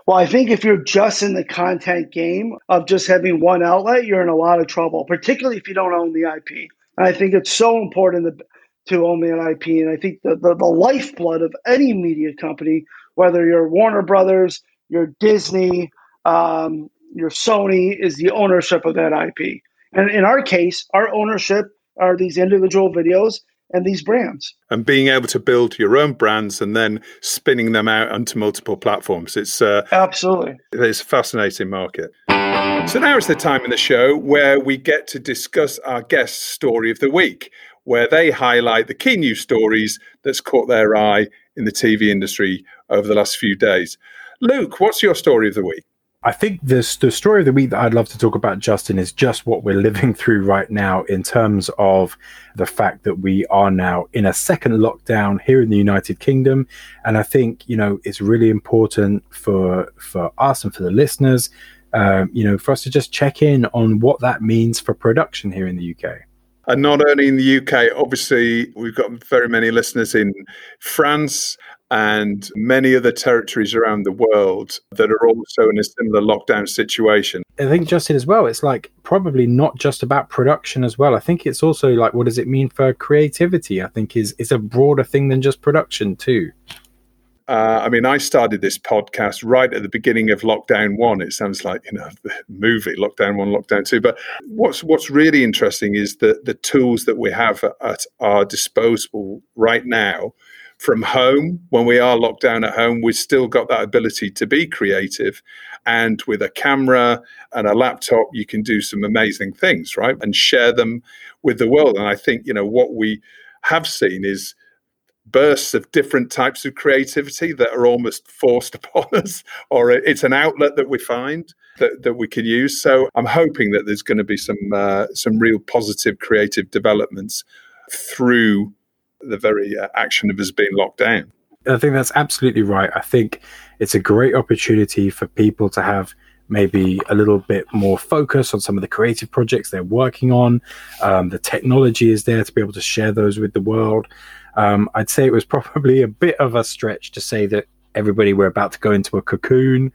Well, I think if you're just in the content game of just having one outlet, you're in a lot of trouble, particularly if you don't own the IP. And I think it's so important to, own the IP. And I think the, the, the lifeblood of any media company whether you're Warner Brothers, you're Disney, um, your Sony is the ownership of that IP. And in our case, our ownership are these individual videos and these brands. And being able to build your own brands and then spinning them out onto multiple platforms. It's uh, absolutely it's a fascinating market. So now is the time in the show where we get to discuss our guest's story of the week, where they highlight the key news stories that's caught their eye in the TV industry over the last few days. Luke, what's your story of the week? I think this the story of the week that I'd love to talk about, Justin, is just what we're living through right now in terms of the fact that we are now in a second lockdown here in the United Kingdom, and I think you know it's really important for for us and for the listeners, uh, you know, for us to just check in on what that means for production here in the UK. And not only in the UK, obviously, we've got very many listeners in France and many other territories around the world that are also in a similar lockdown situation. I think, Justin, as well, it's like probably not just about production as well. I think it's also like, what does it mean for creativity? I think is is a broader thing than just production too. Uh, I mean, I started this podcast right at the beginning of lockdown one. It sounds like you know the movie lockdown one, lockdown two. But what's what's really interesting is that the tools that we have at our disposal right now from home when we are locked down at home we've still got that ability to be creative and with a camera and a laptop you can do some amazing things right and share them with the world and i think you know what we have seen is bursts of different types of creativity that are almost forced upon us or it's an outlet that we find that, that we can use so i'm hoping that there's going to be some uh, some real positive creative developments through the very uh, action of us being locked down. I think that's absolutely right. I think it's a great opportunity for people to have maybe a little bit more focus on some of the creative projects they're working on. Um, the technology is there to be able to share those with the world. Um, I'd say it was probably a bit of a stretch to say that everybody were about to go into a cocoon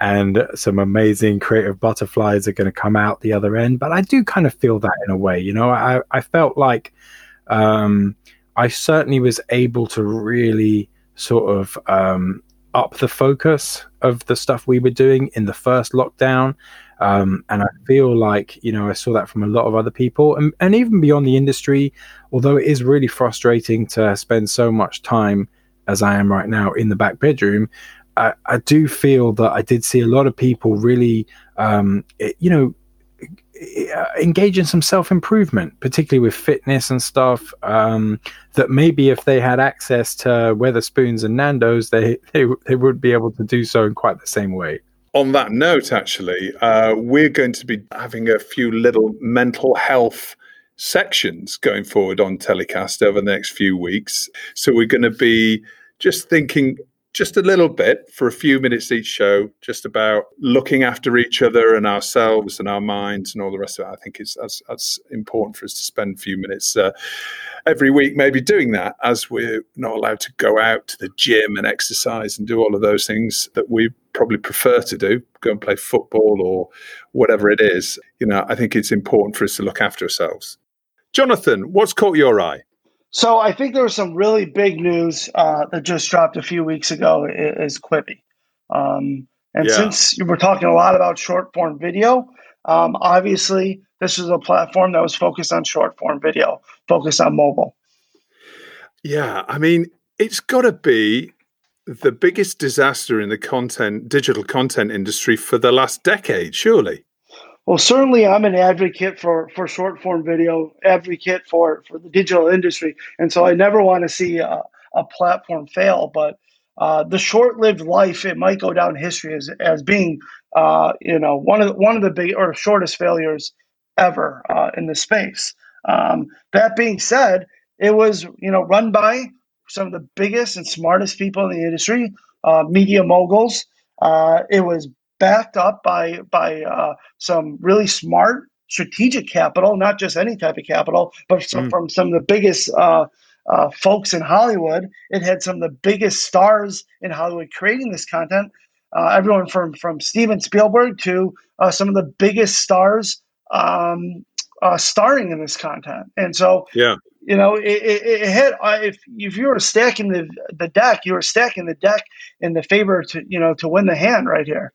and some amazing creative butterflies are going to come out the other end. But I do kind of feel that in a way, you know, I, I felt like, um, I certainly was able to really sort of um, up the focus of the stuff we were doing in the first lockdown. Um, and I feel like, you know, I saw that from a lot of other people and, and even beyond the industry, although it is really frustrating to spend so much time as I am right now in the back bedroom. I, I do feel that I did see a lot of people really, um, it, you know, engage in some self improvement, particularly with fitness and stuff. Um, that maybe if they had access to Wetherspoons and Nando's, they, they they would be able to do so in quite the same way. On that note, actually, uh, we're going to be having a few little mental health sections going forward on telecast over the next few weeks. So we're going to be just thinking just a little bit for a few minutes each show, just about looking after each other and ourselves and our minds and all the rest of it. I think it's that's important for us to spend a few minutes uh, every week, maybe doing that, as we're not allowed to go out to the gym and exercise and do all of those things that we probably prefer to do, go and play football or whatever it is. You know, I think it's important for us to look after ourselves. Jonathan, what's caught your eye? So I think there was some really big news uh, that just dropped a few weeks ago. Is Quibi, um, and yeah. since we're talking a lot about short form video, um, obviously this is a platform that was focused on short form video, focused on mobile. Yeah, I mean, it's got to be the biggest disaster in the content digital content industry for the last decade, surely. Well, certainly, I'm an advocate for for short form video, advocate for for the digital industry, and so I never want to see a, a platform fail. But uh, the short lived life, it might go down history as as being, uh, you know, one of the, one of the big or shortest failures ever uh, in the space. Um, that being said, it was you know run by some of the biggest and smartest people in the industry, uh, media moguls. Uh, it was backed up by by uh, some really smart strategic capital, not just any type of capital, but some, mm. from some of the biggest uh, uh, folks in Hollywood. It had some of the biggest stars in Hollywood creating this content. Uh, everyone from from Steven Spielberg to uh, some of the biggest stars um, uh, starring in this content. And so, yeah, you know, it, it, it had uh, if if you were stacking the the deck, you were stacking the deck in the favor to you know to win the hand right here.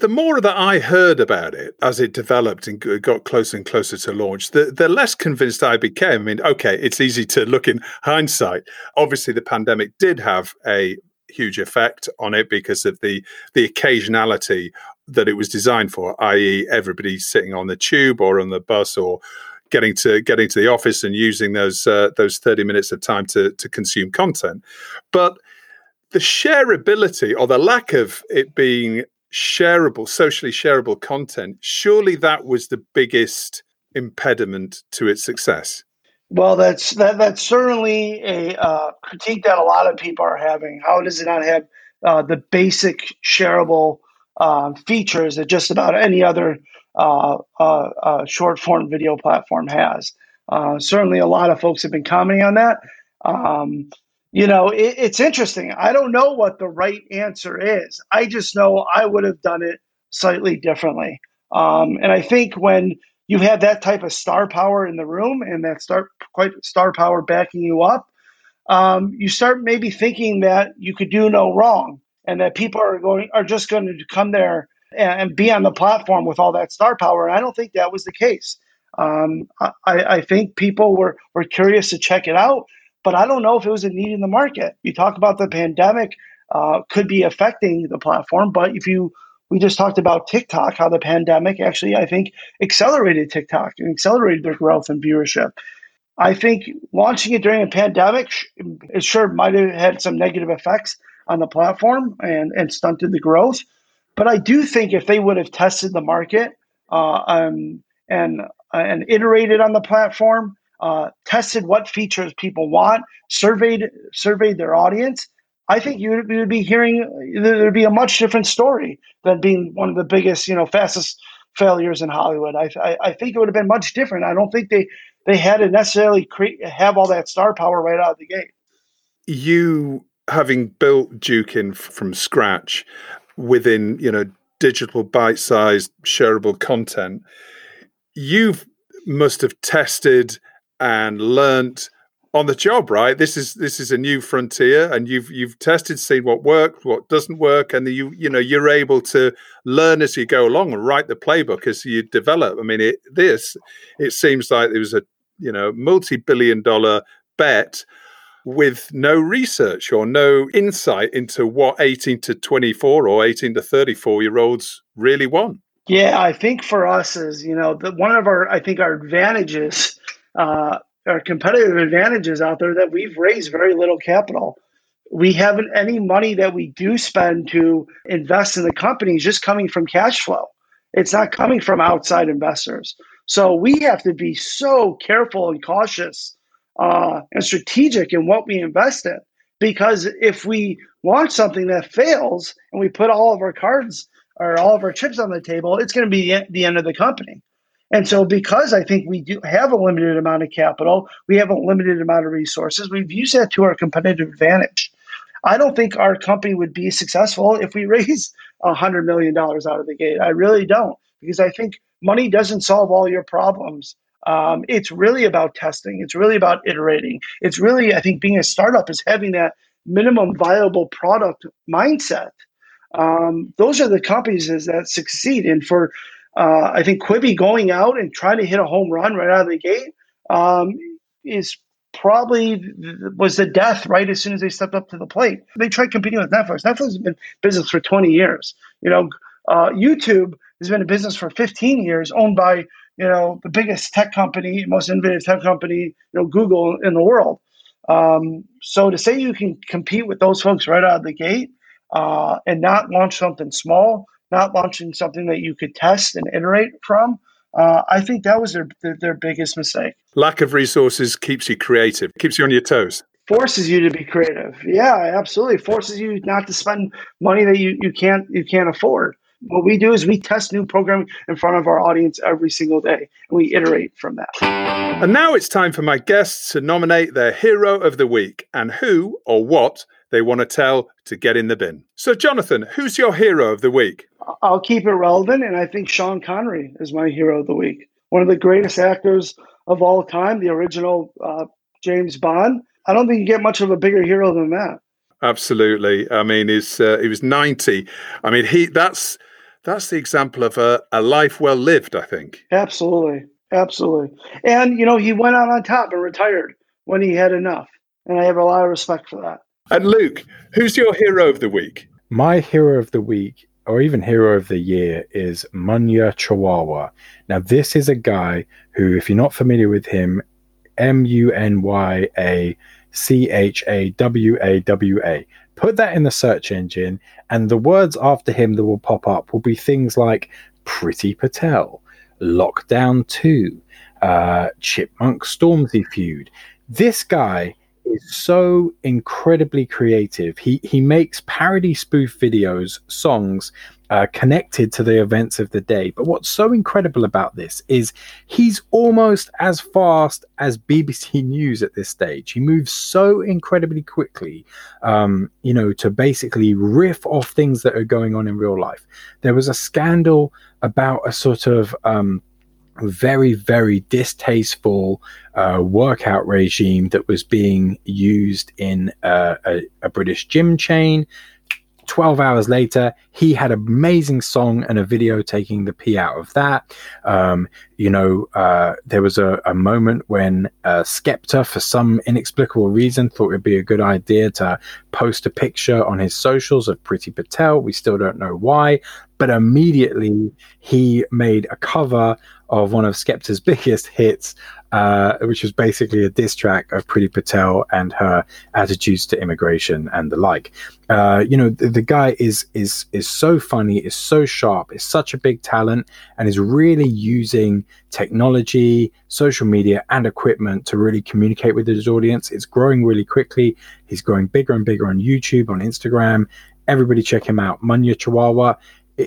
The more that I heard about it as it developed and got closer and closer to launch, the the less convinced I became. I mean, okay, it's easy to look in hindsight. Obviously, the pandemic did have a huge effect on it because of the the occasionality that it was designed for, i.e., everybody sitting on the tube or on the bus or getting to getting to the office and using those uh, those 30 minutes of time to to consume content. But the shareability or the lack of it being shareable socially shareable content surely that was the biggest impediment to its success. Well that's that that's certainly a uh, critique that a lot of people are having. How does it not have uh, the basic shareable uh, features that just about any other uh, short form video platform has. Uh, certainly, a lot of folks have been commenting on that. Um, you know, it, it's interesting. I don't know what the right answer is. I just know I would have done it slightly differently. Um, and I think when you have that type of star power in the room and that star quite star power backing you up, um, you start maybe thinking that you could do no wrong and that people are going are just going to come there and, be on the platform with all that star power. And I don't think that was the case. Um, I, I, think people were, were curious to check it out, but I don't know if it was a need in the market. You talk about the pandemic uh, could be affecting the platform, but if you we just talked about TikTok, how the pandemic actually, I think, accelerated TikTok and accelerated their growth and viewership. I think launching it during a pandemic, it sure might have had some negative effects on the platform and, and stunted the growth. But I do think if they would have tested the market uh, um, and and iterated on the platform, uh, tested what features people want, surveyed surveyed their audience, I think you would, be hearing there would be a much different story than being one of the biggest, you know, fastest failures in Hollywood. I, I, I think it would have been much different. I don't think they they had to necessarily create have all that star power right out of the gate. You having built Jukin from scratch, within you know digital bite-sized shareable content you must have tested and learnt on the job right? This is this is a new frontier and you've you've tested seen what worked what doesn't work and you you know you're able to learn as you go along and write the playbook as you develop. I mean it this it seems like it was a you know multi-billion dollar bet with no research or no insight into what 18 to 24 or 18 to 34 year olds really want. Yeah, I think for us is, you know, the, one of our, I think our advantages, uh, our competitive advantages out there that we've raised very little capital. We haven't any money that we do spend to invest in the company is just coming from cash flow. It's not coming from outside investors. So we have to be so careful and cautious uh, and strategic in what we invest in. Because if we launch something that fails and we put all of our cards or all of our chips on the table, it's going to be the end of the company. And so, because I think we do have a limited amount of capital, we have a limited amount of resources, we've used that to our competitive advantage. I don't think our company would be successful if we raise $100 million out of the gate. I really don't, because I think money doesn't solve all your problems. Um, it's really about testing. It's really about iterating. It's really, I think, being a startup is having that minimum viable product mindset. Um, those are the companies that succeed. And for, uh, I think, Quibi going out and trying to hit a home run right out of the gate um, is probably was the death right as soon as they stepped up to the plate. They tried competing with Netflix. Netflix has been business for 20 years. You know, uh, YouTube has been a business for 15 years, owned by you know, the biggest tech company, most innovative tech company, you know, Google in the world. Um, so to say you can compete with those folks right out of the gate uh, and not launch something small, not launching something that you could test and iterate from, uh, I think that was their, their, their biggest mistake. Lack of resources keeps you creative, keeps you on your toes. Forces you to be creative. Yeah, absolutely. Forces you not to spend money that you, you can't you can't afford what we do is we test new programming in front of our audience every single day and we iterate from that. And now it's time for my guests to nominate their hero of the week and who or what they want to tell to get in the bin. So, Jonathan, who's your hero of the week? I'll keep it relevant, and I think Sean Connery is my hero of the week. One of the greatest actors of all time, the original uh, James Bond. I don't think you get much of a bigger hero than that. Absolutely. I mean, he's uh, he was ninety. I mean, he that's that's the example of a, a life well lived. I think. Absolutely, absolutely. And you know, he went out on top and retired when he had enough, and I have a lot of respect for that. And Luke, who's your hero of the week? My hero of the week, or even hero of the year, is Munya Chawawa. Now, this is a guy who, if you're not familiar with him, M U N Y A C H A W A W A. Put that in the search engine, and the words after him that will pop up will be things like Priti Patel, Lockdown 2, uh, Chipmunk Stormzy feud. This guy is so incredibly creative. He he makes parody spoof videos, songs uh, connected to the events of the day. But what's so incredible about this is he's almost as fast as BBC News at this stage. He moves so incredibly quickly, um, you know, to basically riff off things that are going on in real life. There was a scandal about a sort of um, very, very distasteful uh, workout regime that was being used in uh, a, a, British gym chain. 12 hours later, he had an amazing song and a video taking the pee out of that. Um, you know, uh, there was a, a moment when uh, Skepta, for some inexplicable reason, thought it'd be a good idea to post a picture on his socials of Priti Patel. We still don't know why, but immediately he made a cover of one of Skepta's biggest hits, uh, which was basically a diss track of Priti Patel and her attitudes to immigration and the like. Uh, you know, the, the, guy is is is so funny, is so sharp, is such a big talent, and is really using technology, social media, and equipment to really communicate with his audience. It's growing really quickly. He's growing bigger and bigger on YouTube, on Instagram. Everybody check him out, Munya Chawawa.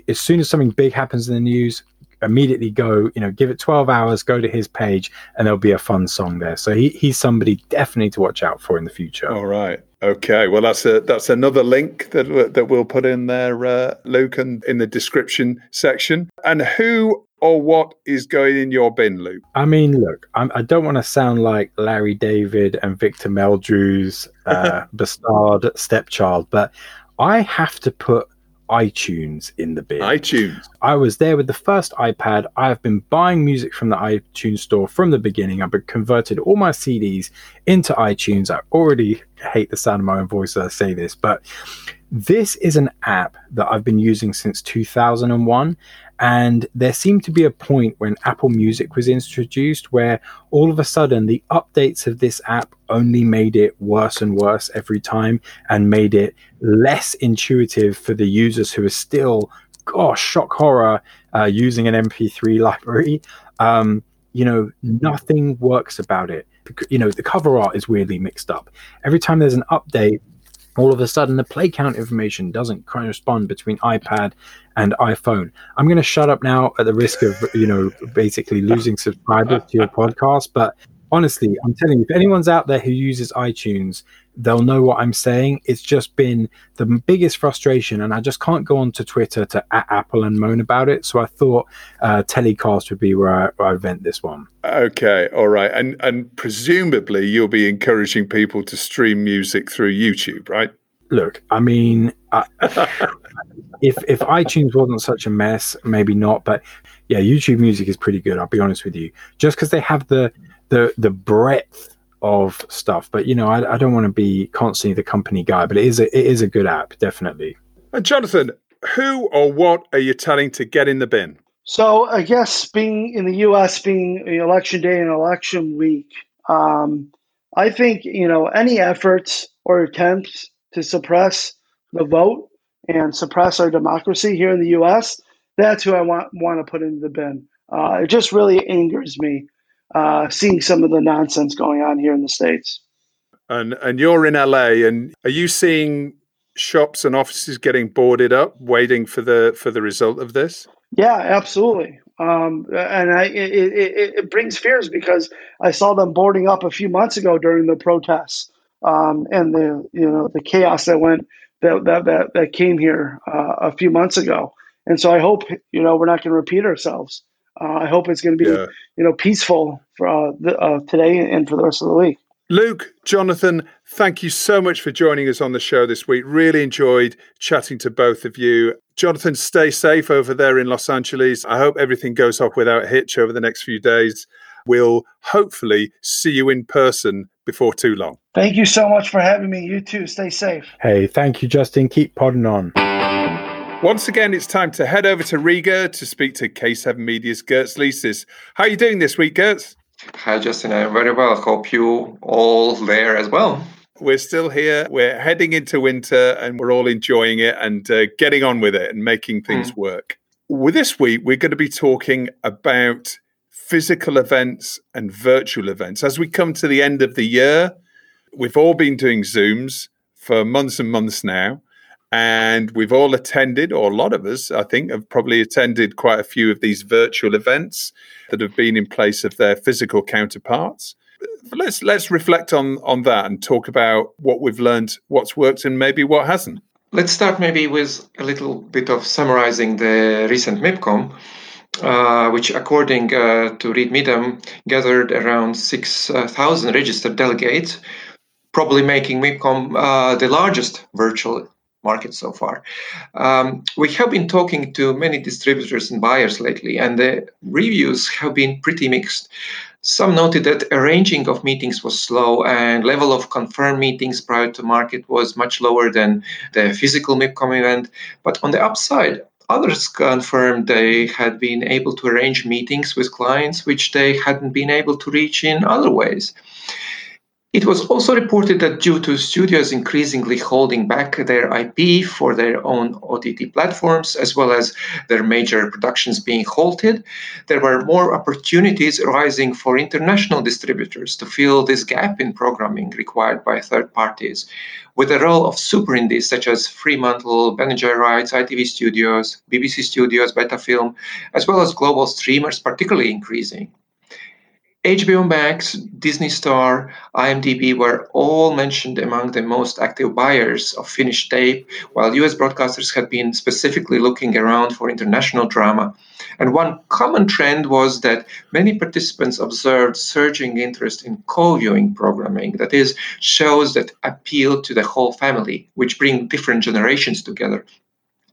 As soon as something big happens in the news, immediately go, you know, give it 12 hours, go to his page, and there'll be a fun song there. So he, he's somebody definitely to watch out for in the future. All right. Okay. Well, that's a that's another link that that we'll put in there, uh, Luke, and in the description section. And who or what is going in your bin, Luke? I mean, look, I'm, I do not want to sound like Larry David and Victor Meldrew's uh, bastard stepchild, but I have to put iTunes in the bin. iTunes. I was there with the first iPad. I have been buying music from the iTunes store from the beginning. I've converted all my CDs into iTunes. I already hate the sound of my own voice as I say this, but this is an app that I've been using since 2001. And there seemed to be a point when Apple Music was introduced where all of a sudden the updates of this app only made it worse and worse every time and made it less intuitive for the users who are still, gosh, shock horror, uh, using an MP3 library. Um, you know, nothing works about it. You know, the cover art is weirdly mixed up. Every time there's an update, all of a sudden the play count information doesn't correspond between iPad and iPhone. I'm going to shut up now at the risk of, you know, basically losing subscribers to your podcast. But honestly, I'm telling you, if anyone's out there who uses iTunes, they'll know what I'm saying. It's just been the biggest frustration, and I just can't go onto Twitter to at Apple and moan about it. So I thought uh, Telecast would be where I, where I vent this one. Okay, all right, and and presumably you'll be encouraging people to stream music through YouTube, right? Look, I mean, if if iTunes wasn't such a mess, maybe not, but yeah, YouTube Music is pretty good. I'll be honest with you, just because they have the the the breadth of stuff. But you know, I, I don't want to be constantly the company guy, but it is a it is a good app, definitely. And Jonathan, who or what are you telling to get in the bin? So I guess being in the U.S. being election day and election week, um, I think you know any efforts or attempts to suppress the vote and suppress our democracy here in the U.S. That's who I want want to put into the bin. Uh, it just really angers me uh, seeing some of the nonsense going on here in the states. And and you're in LA, and are you seeing shops and offices getting boarded up, waiting for the for the result of this? Yeah, absolutely. Um, and I, it, it, it, brings fears because I saw them boarding up a few months ago during the protests um, and the you know the chaos that went that that that, that came here uh, a few months ago. And so I hope you know we're not going to repeat ourselves. Uh, I hope it's going to be, yeah. you know, peaceful for uh, the, uh, today and for the rest of the week. Luke, Jonathan, thank you so much for joining us on the show this week. Really enjoyed chatting to both of you. Jonathan, stay safe over there in Los Angeles. I hope everything goes off without a hitch over the next few days. We'll hopefully see you in person before too long. Thank you so much for having me. You too. Stay safe. Hey, thank you, Justin. Keep podding on. Once again, it's time to head over to Riga to speak to K7 Media's Gertz Leases. How are you doing this week, Gertz? Hi, Justin. I'm very well. Hope you all there as well. We're still here. We're heading into winter and we're all enjoying it and uh, getting on with it and making things mm. work. Well, this week, we're going to be talking about physical events and virtual events. As we come to the end of the year, we've all been doing Zooms for months and months now. And we've all attended, or a lot of us, I think, have probably attended quite a few of these virtual events that have been in place of their physical counterparts. Let's let's reflect on on that and talk about what we've learned, what's worked, and maybe what hasn't. Let's start maybe with a little bit of summarizing the recent MIPCOM. Uh, which, according uh, to Reed gathered around 6,000 registered delegates, probably making MIPCOM uh, the largest virtual market so far. Um, we have been talking to many distributors and buyers lately, and the reviews have been pretty mixed. Some noted that arranging of meetings was slow and level of confirmed meetings prior to market was much lower than the physical MIPCOM event. But on the upside, others confirmed they had been able to arrange meetings with clients which they hadn't been able to reach in other ways. It was also reported that due to studios increasingly holding back their IP for their own OTT platforms, as well as their major productions being halted, there were more opportunities arising for international distributors to fill this gap in programming required by third parties, with the role of super indies such as Fremantle, Banijay Rights, ITV Studios, BBC Studios, Betafilm, as well as global streamers particularly increasing. HBO Max, Disney Star, IMDb were all mentioned among the most active buyers of finished tape, while US broadcasters had been specifically looking around for international drama. And one common trend was that many participants observed surging interest in co viewing programming, that is, shows that appeal to the whole family, which bring different generations together.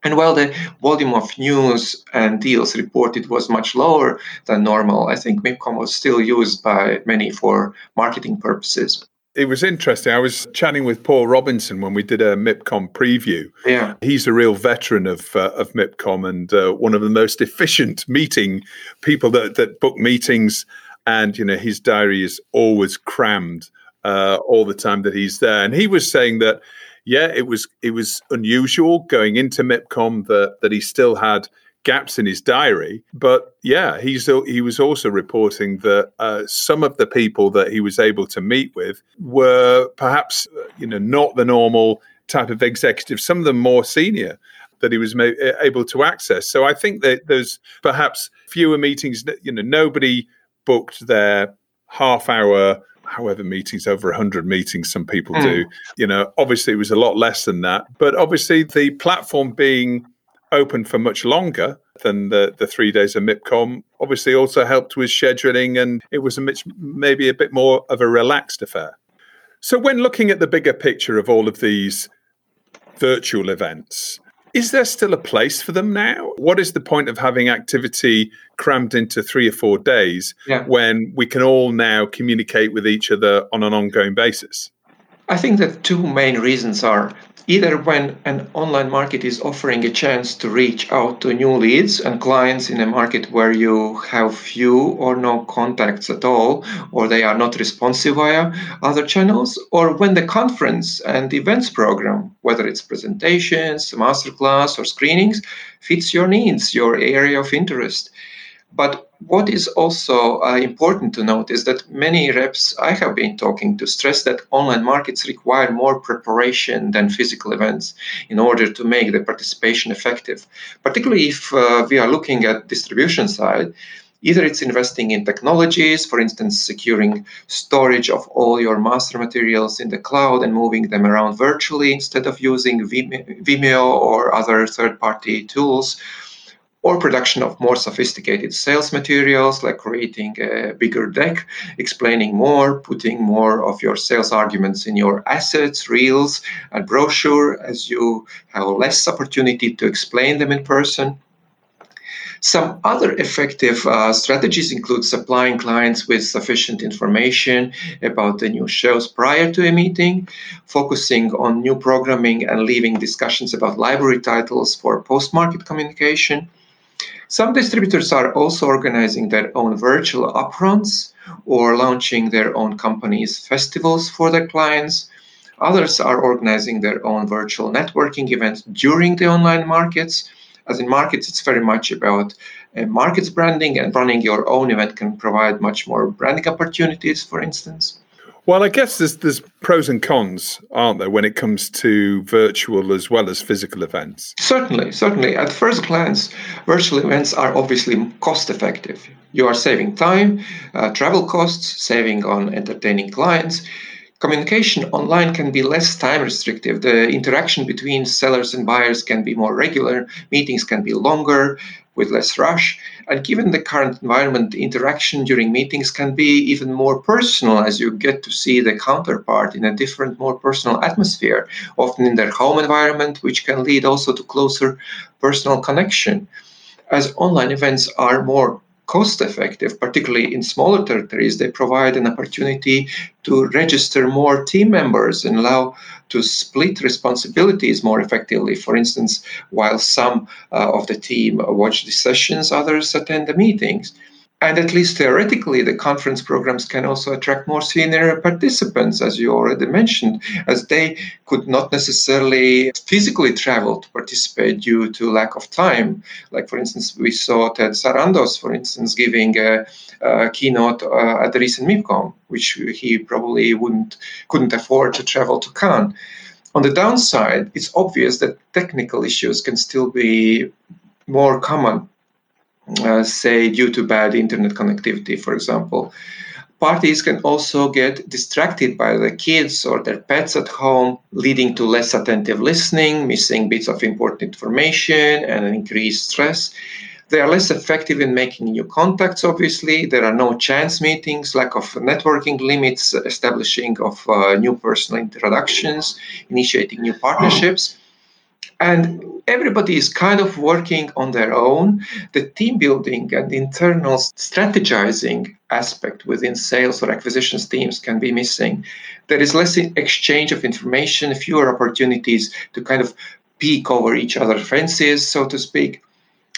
And while the volume of news and deals reported was much lower than normal, I think MIPCOM was still used by many for marketing purposes. It was interesting. I was chatting with Paul Robinson when we did a MIPCOM preview. Yeah, he's a real veteran of uh, of MIPCOM and uh, one of the most efficient meeting people that that book meetings. And you know, his diary is always crammed uh, all the time that he's there. And he was saying that yeah, it was it was unusual going into MIPCOM that that he still had gaps in his diary. But yeah, he's he was also reporting that uh, some of the people that he was able to meet with were perhaps uh, you know not the normal type of executive. Some of them more senior that he was ma- able to access. So I think that there's perhaps fewer meetings. You know, nobody booked their half hour however meetings over 100 meetings some people mm. do you know obviously it was a lot less than that but obviously the platform being open for much longer than the, the three days of MIPCOM obviously also helped with scheduling and it was a much, maybe a bit more of a relaxed affair so when looking at the bigger picture of all of these virtual events is there still a place for them now? What is the point of having activity crammed into three or four days yeah. when we can all now communicate with each other on an ongoing basis? I think that two main reasons are either when an online market is offering a chance to reach out to new leads and clients in a market where you have few or no contacts at all, or they are not responsive via other channels, or when the conference and events program, whether it's presentations, masterclass, or screenings, fits your needs, your area of interest. But what is also uh, important to note is that many reps I have been talking to stress that online markets require more preparation than physical events in order to make the participation effective, particularly if uh, we are looking at distribution side. Either it's investing in technologies, for instance, securing storage of all your master materials in the cloud and moving them around virtually instead of using Vimeo or other third party tools, or production of more sophisticated sales materials like creating a bigger deck, explaining more, putting more of your sales arguments in your assets, reels, and brochure as you have less opportunity to explain them in person. Some other effective uh, strategies include supplying clients with sufficient information about the new shows prior to a meeting, focusing on new programming and leaving discussions about library titles for post market communication. Some distributors are also organizing their own virtual upfronts or launching their own companies' festivals for their clients. Others are organizing their own virtual networking events during the online markets as in markets, it's very much about uh, markets branding, and running your own event can provide much more branding opportunities, for instance. Well, I guess there's there's pros and cons, aren't there, when it comes to virtual as well as physical events? Certainly, certainly. At first glance, virtual events are obviously cost effective. You are saving time, uh, travel costs, saving on entertaining clients communication online can be less time restrictive. The interaction between sellers and buyers can be more regular, meetings can be longer with less rush. And given the current environment, interaction during meetings can be even more personal as you get to see the counterpart in a different, more personal atmosphere, often in their home environment, which can lead also to closer personal connection. As online events are more cost effective, particularly in smaller territories. They provide an opportunity to register more team members and allow to split responsibilities more effectively. For instance, while some uh, of the team watch the sessions, others attend the meetings. And at least theoretically, the conference programs can also attract more senior participants, as you already mentioned, as they could not necessarily physically travel to participate due to lack of time. Like, for instance, we saw Ted Sarandos, for instance, giving a, a keynote uh, at the recent MIPCOM, which he probably wouldn't couldn't afford to travel to Cannes. On the downside, it's obvious that technical issues can still be more common say due to bad internet connectivity, for example. Parties can also get distracted by the kids or their pets at home, leading to less attentive listening, missing bits of important information, and an increased stress. They are less effective in making new contacts, obviously. There are no chance meetings, lack of networking limits, establishing of uh, new personal introductions, initiating new partnerships and everybody is kind of working on their own. The team building and internal strategizing aspect within sales or acquisitions teams can be missing. There is less exchange of information, fewer opportunities to kind of peek over each other's fences, so to speak.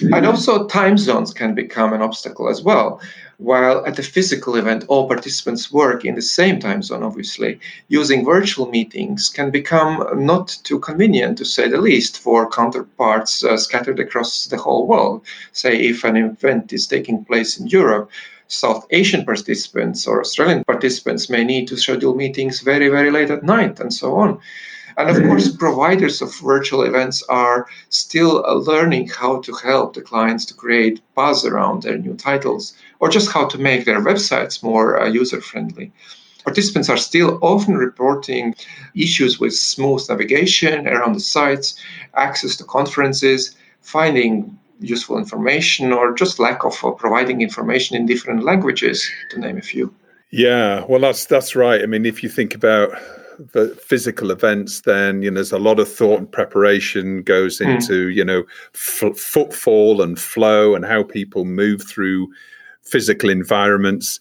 And mm-hmm. also, time zones can become an obstacle as well. While at a physical event, all participants work in the same time zone, obviously, using virtual meetings can become not too convenient, to say the least, for counterparts uh, scattered across the whole world. Say, if an event is taking place in Europe, South Asian participants or Australian participants may need to schedule meetings very, very late at night and so on. And of course, providers of virtual events are still uh, learning how to help the clients to create buzz around their new titles or just how to make their websites more uh, user friendly. Participants are still often reporting issues with smooth navigation around the sites, access to conferences, finding useful information, or just lack of uh, providing information in different languages, to name a few. Yeah, well, that's that's right. I mean, if you think about the physical events, then you know there's a lot of thought and preparation goes hmm. into mm. you know f- footfall and flow and how people move through physical environments.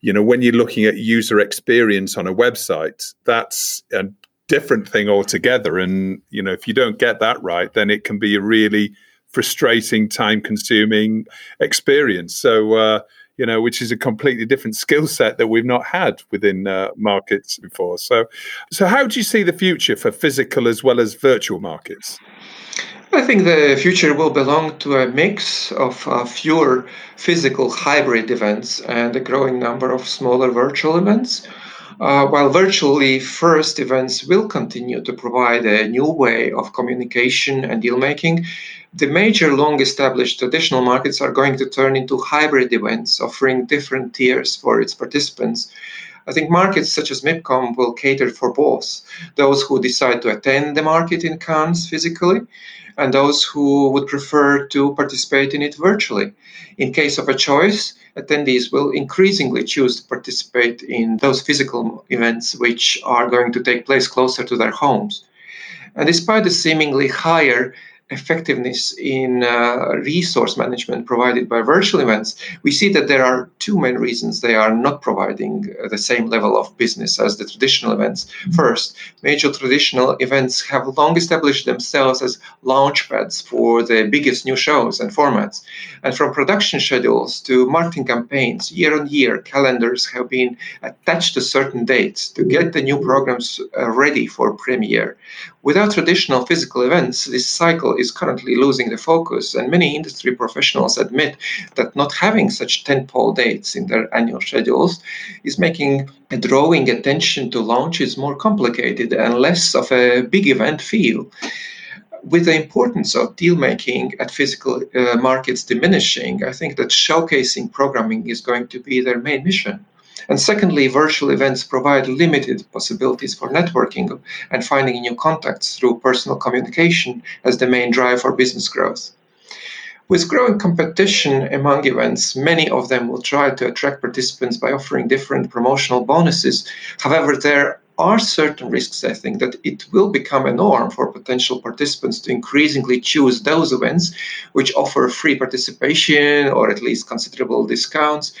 You know, when you're looking at user experience on a website, that's a different thing altogether. And you know, if you don't get that right, then it can be a really frustrating, time-consuming experience. So. Uh, you know, which is a completely different skill set that we've not had within uh, markets before. So, so how do you see the future for physical as well as virtual markets? I think the future will belong to a mix of uh, fewer physical hybrid events and a growing number of smaller virtual events. Uh, while virtually first events will continue to provide a new way of communication and deal making, the major long established traditional markets are going to turn into hybrid events, offering different tiers for its participants. I think markets such as MIPCOM will cater for both those who decide to attend the market in Cannes physically and those who would prefer to participate in it virtually. In case of a choice, attendees will increasingly choose to participate in those physical events which are going to take place closer to their homes. And despite the seemingly higher effectiveness in uh, resource management provided by virtual events, we see that there are two main reasons they are not providing uh, the same level of business as the traditional events. First, major traditional events have long established themselves as launchpads for the biggest new shows and formats. And from production schedules to marketing campaigns, year on year, calendars have been attached to certain dates to get the new programs uh, ready for premiere. Without traditional physical events, this cycle is currently losing the focus, and many industry professionals admit that not having such tentpole dates in their annual schedules is making drawing attention to launches more complicated and less of a big event feel with the importance of deal making at physical uh, markets diminishing, I think that showcasing programming is going to be their main mission. And secondly, virtual events provide limited possibilities for networking and finding new contacts through personal communication as the main drive for business growth. With growing competition among events, many of them will try to attract participants by offering different promotional bonuses. However, there are certain risks, I think, that it will become a norm for potential participants to increasingly choose those events which offer free participation or at least considerable discounts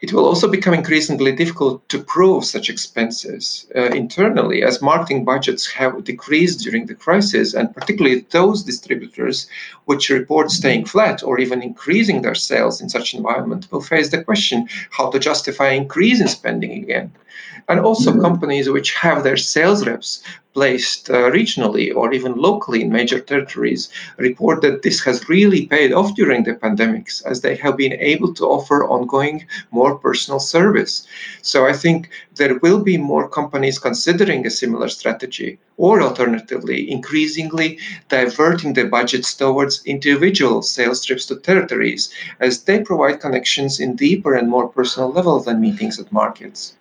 it will also become increasingly difficult to prove such expenses uh, internally as marketing budgets have decreased during the crisis, and particularly those distributors which report staying flat or even increasing their sales in such environment will face the question how to justify increase in spending again. And also mm-hmm. companies which have their sales reps placed uh, regionally or even locally in major territories report that this has really paid off during the pandemics as they have been able to offer ongoing more personal service. So I think there will be more companies considering a similar strategy or alternatively increasingly diverting their budgets towards individual sales trips to territories as they provide connections in deeper and more personal level than meetings at markets.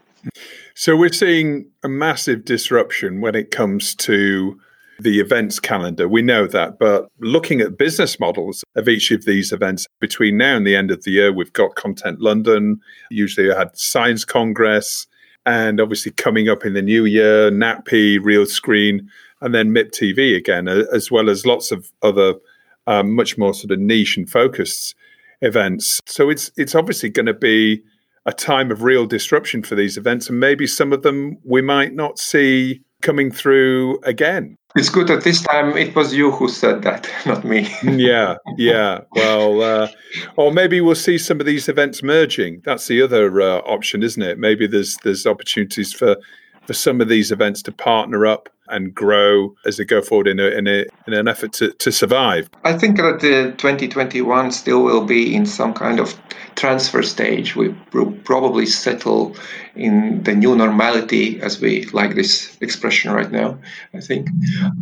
So we're seeing a massive disruption when it comes to the events calendar. We know that, but looking at business models of each of these events between now and the end of the year, we've got Content London, usually I had Science Congress, and obviously coming up in the new year, NATPE, Realscreen, and then MIP TV again, as well as lots of other um, much more sort of niche and focused events. So it's it's obviously going to be a time of real disruption for these events, and maybe some of them we might not see coming through again. It's good that this time it was you who said that, not me. yeah, yeah. Well, uh, or maybe we'll see some of these events merging. That's the other uh, option, isn't it? Maybe there's there's opportunities for for some of these events to partner up and grow as they go forward in, a, in, a, in an effort to, to survive? I think that the 2021 still will be in some kind of transfer stage. We will probably settle in the new normality, as we like this expression right now, I think.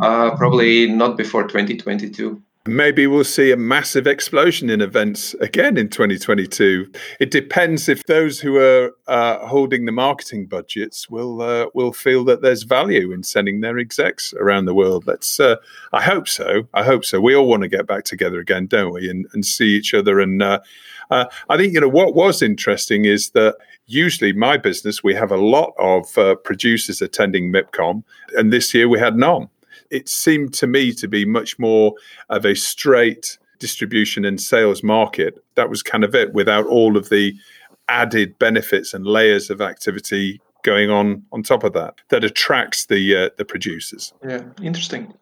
Uh, probably not before 2022. Maybe we'll see a massive explosion in events again in 2022. It depends if those who are uh, holding the marketing budgets will uh, will feel that there's value in sending their execs around the world. Let's. Uh, I hope so. I hope so. We all want to get back together again, don't we? And, and see each other. And uh, uh, I think you know what was interesting is that usually my business we have a lot of uh, producers attending MIPCOM, and this year we had none it seemed to me to be much more of a straight distribution and sales market. That was kind of it without all of the added benefits and layers of activity going on on top of that that attracts the uh, the producers. Yeah, interesting.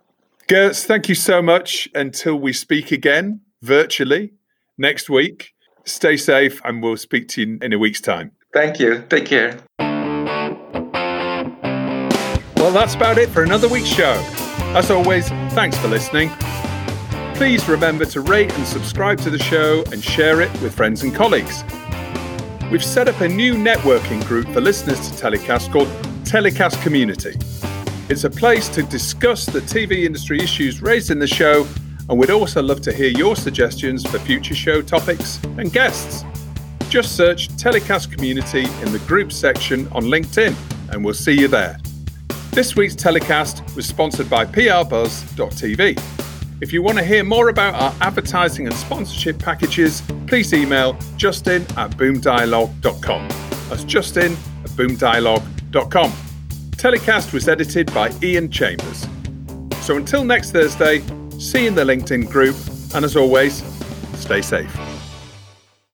Gertz, thank you so much. Until we speak again virtually next week, stay safe and we'll speak to you in a week's time. Thank you. Take care. Well, that's about it for another week's show. As always, thanks for listening. Please remember to rate and subscribe to the show and share it with friends and colleagues. We've set up a new networking group for listeners to Telecast called Telecast Community. It's a place to discuss the TV industry issues raised in the show, and we'd also love to hear your suggestions for future show topics and guests. Just search Telecast Community in the group section on LinkedIn and we'll see you there. This week's telecast was sponsored by PRBuzz.tv. If you want to hear more about our advertising and sponsorship packages, please email justin at boomdialogue.com. That's justin at boomdialogue.com. Telecast was edited by Ian Chambers. So until next Thursday, see you in the LinkedIn group, and as always, stay safe.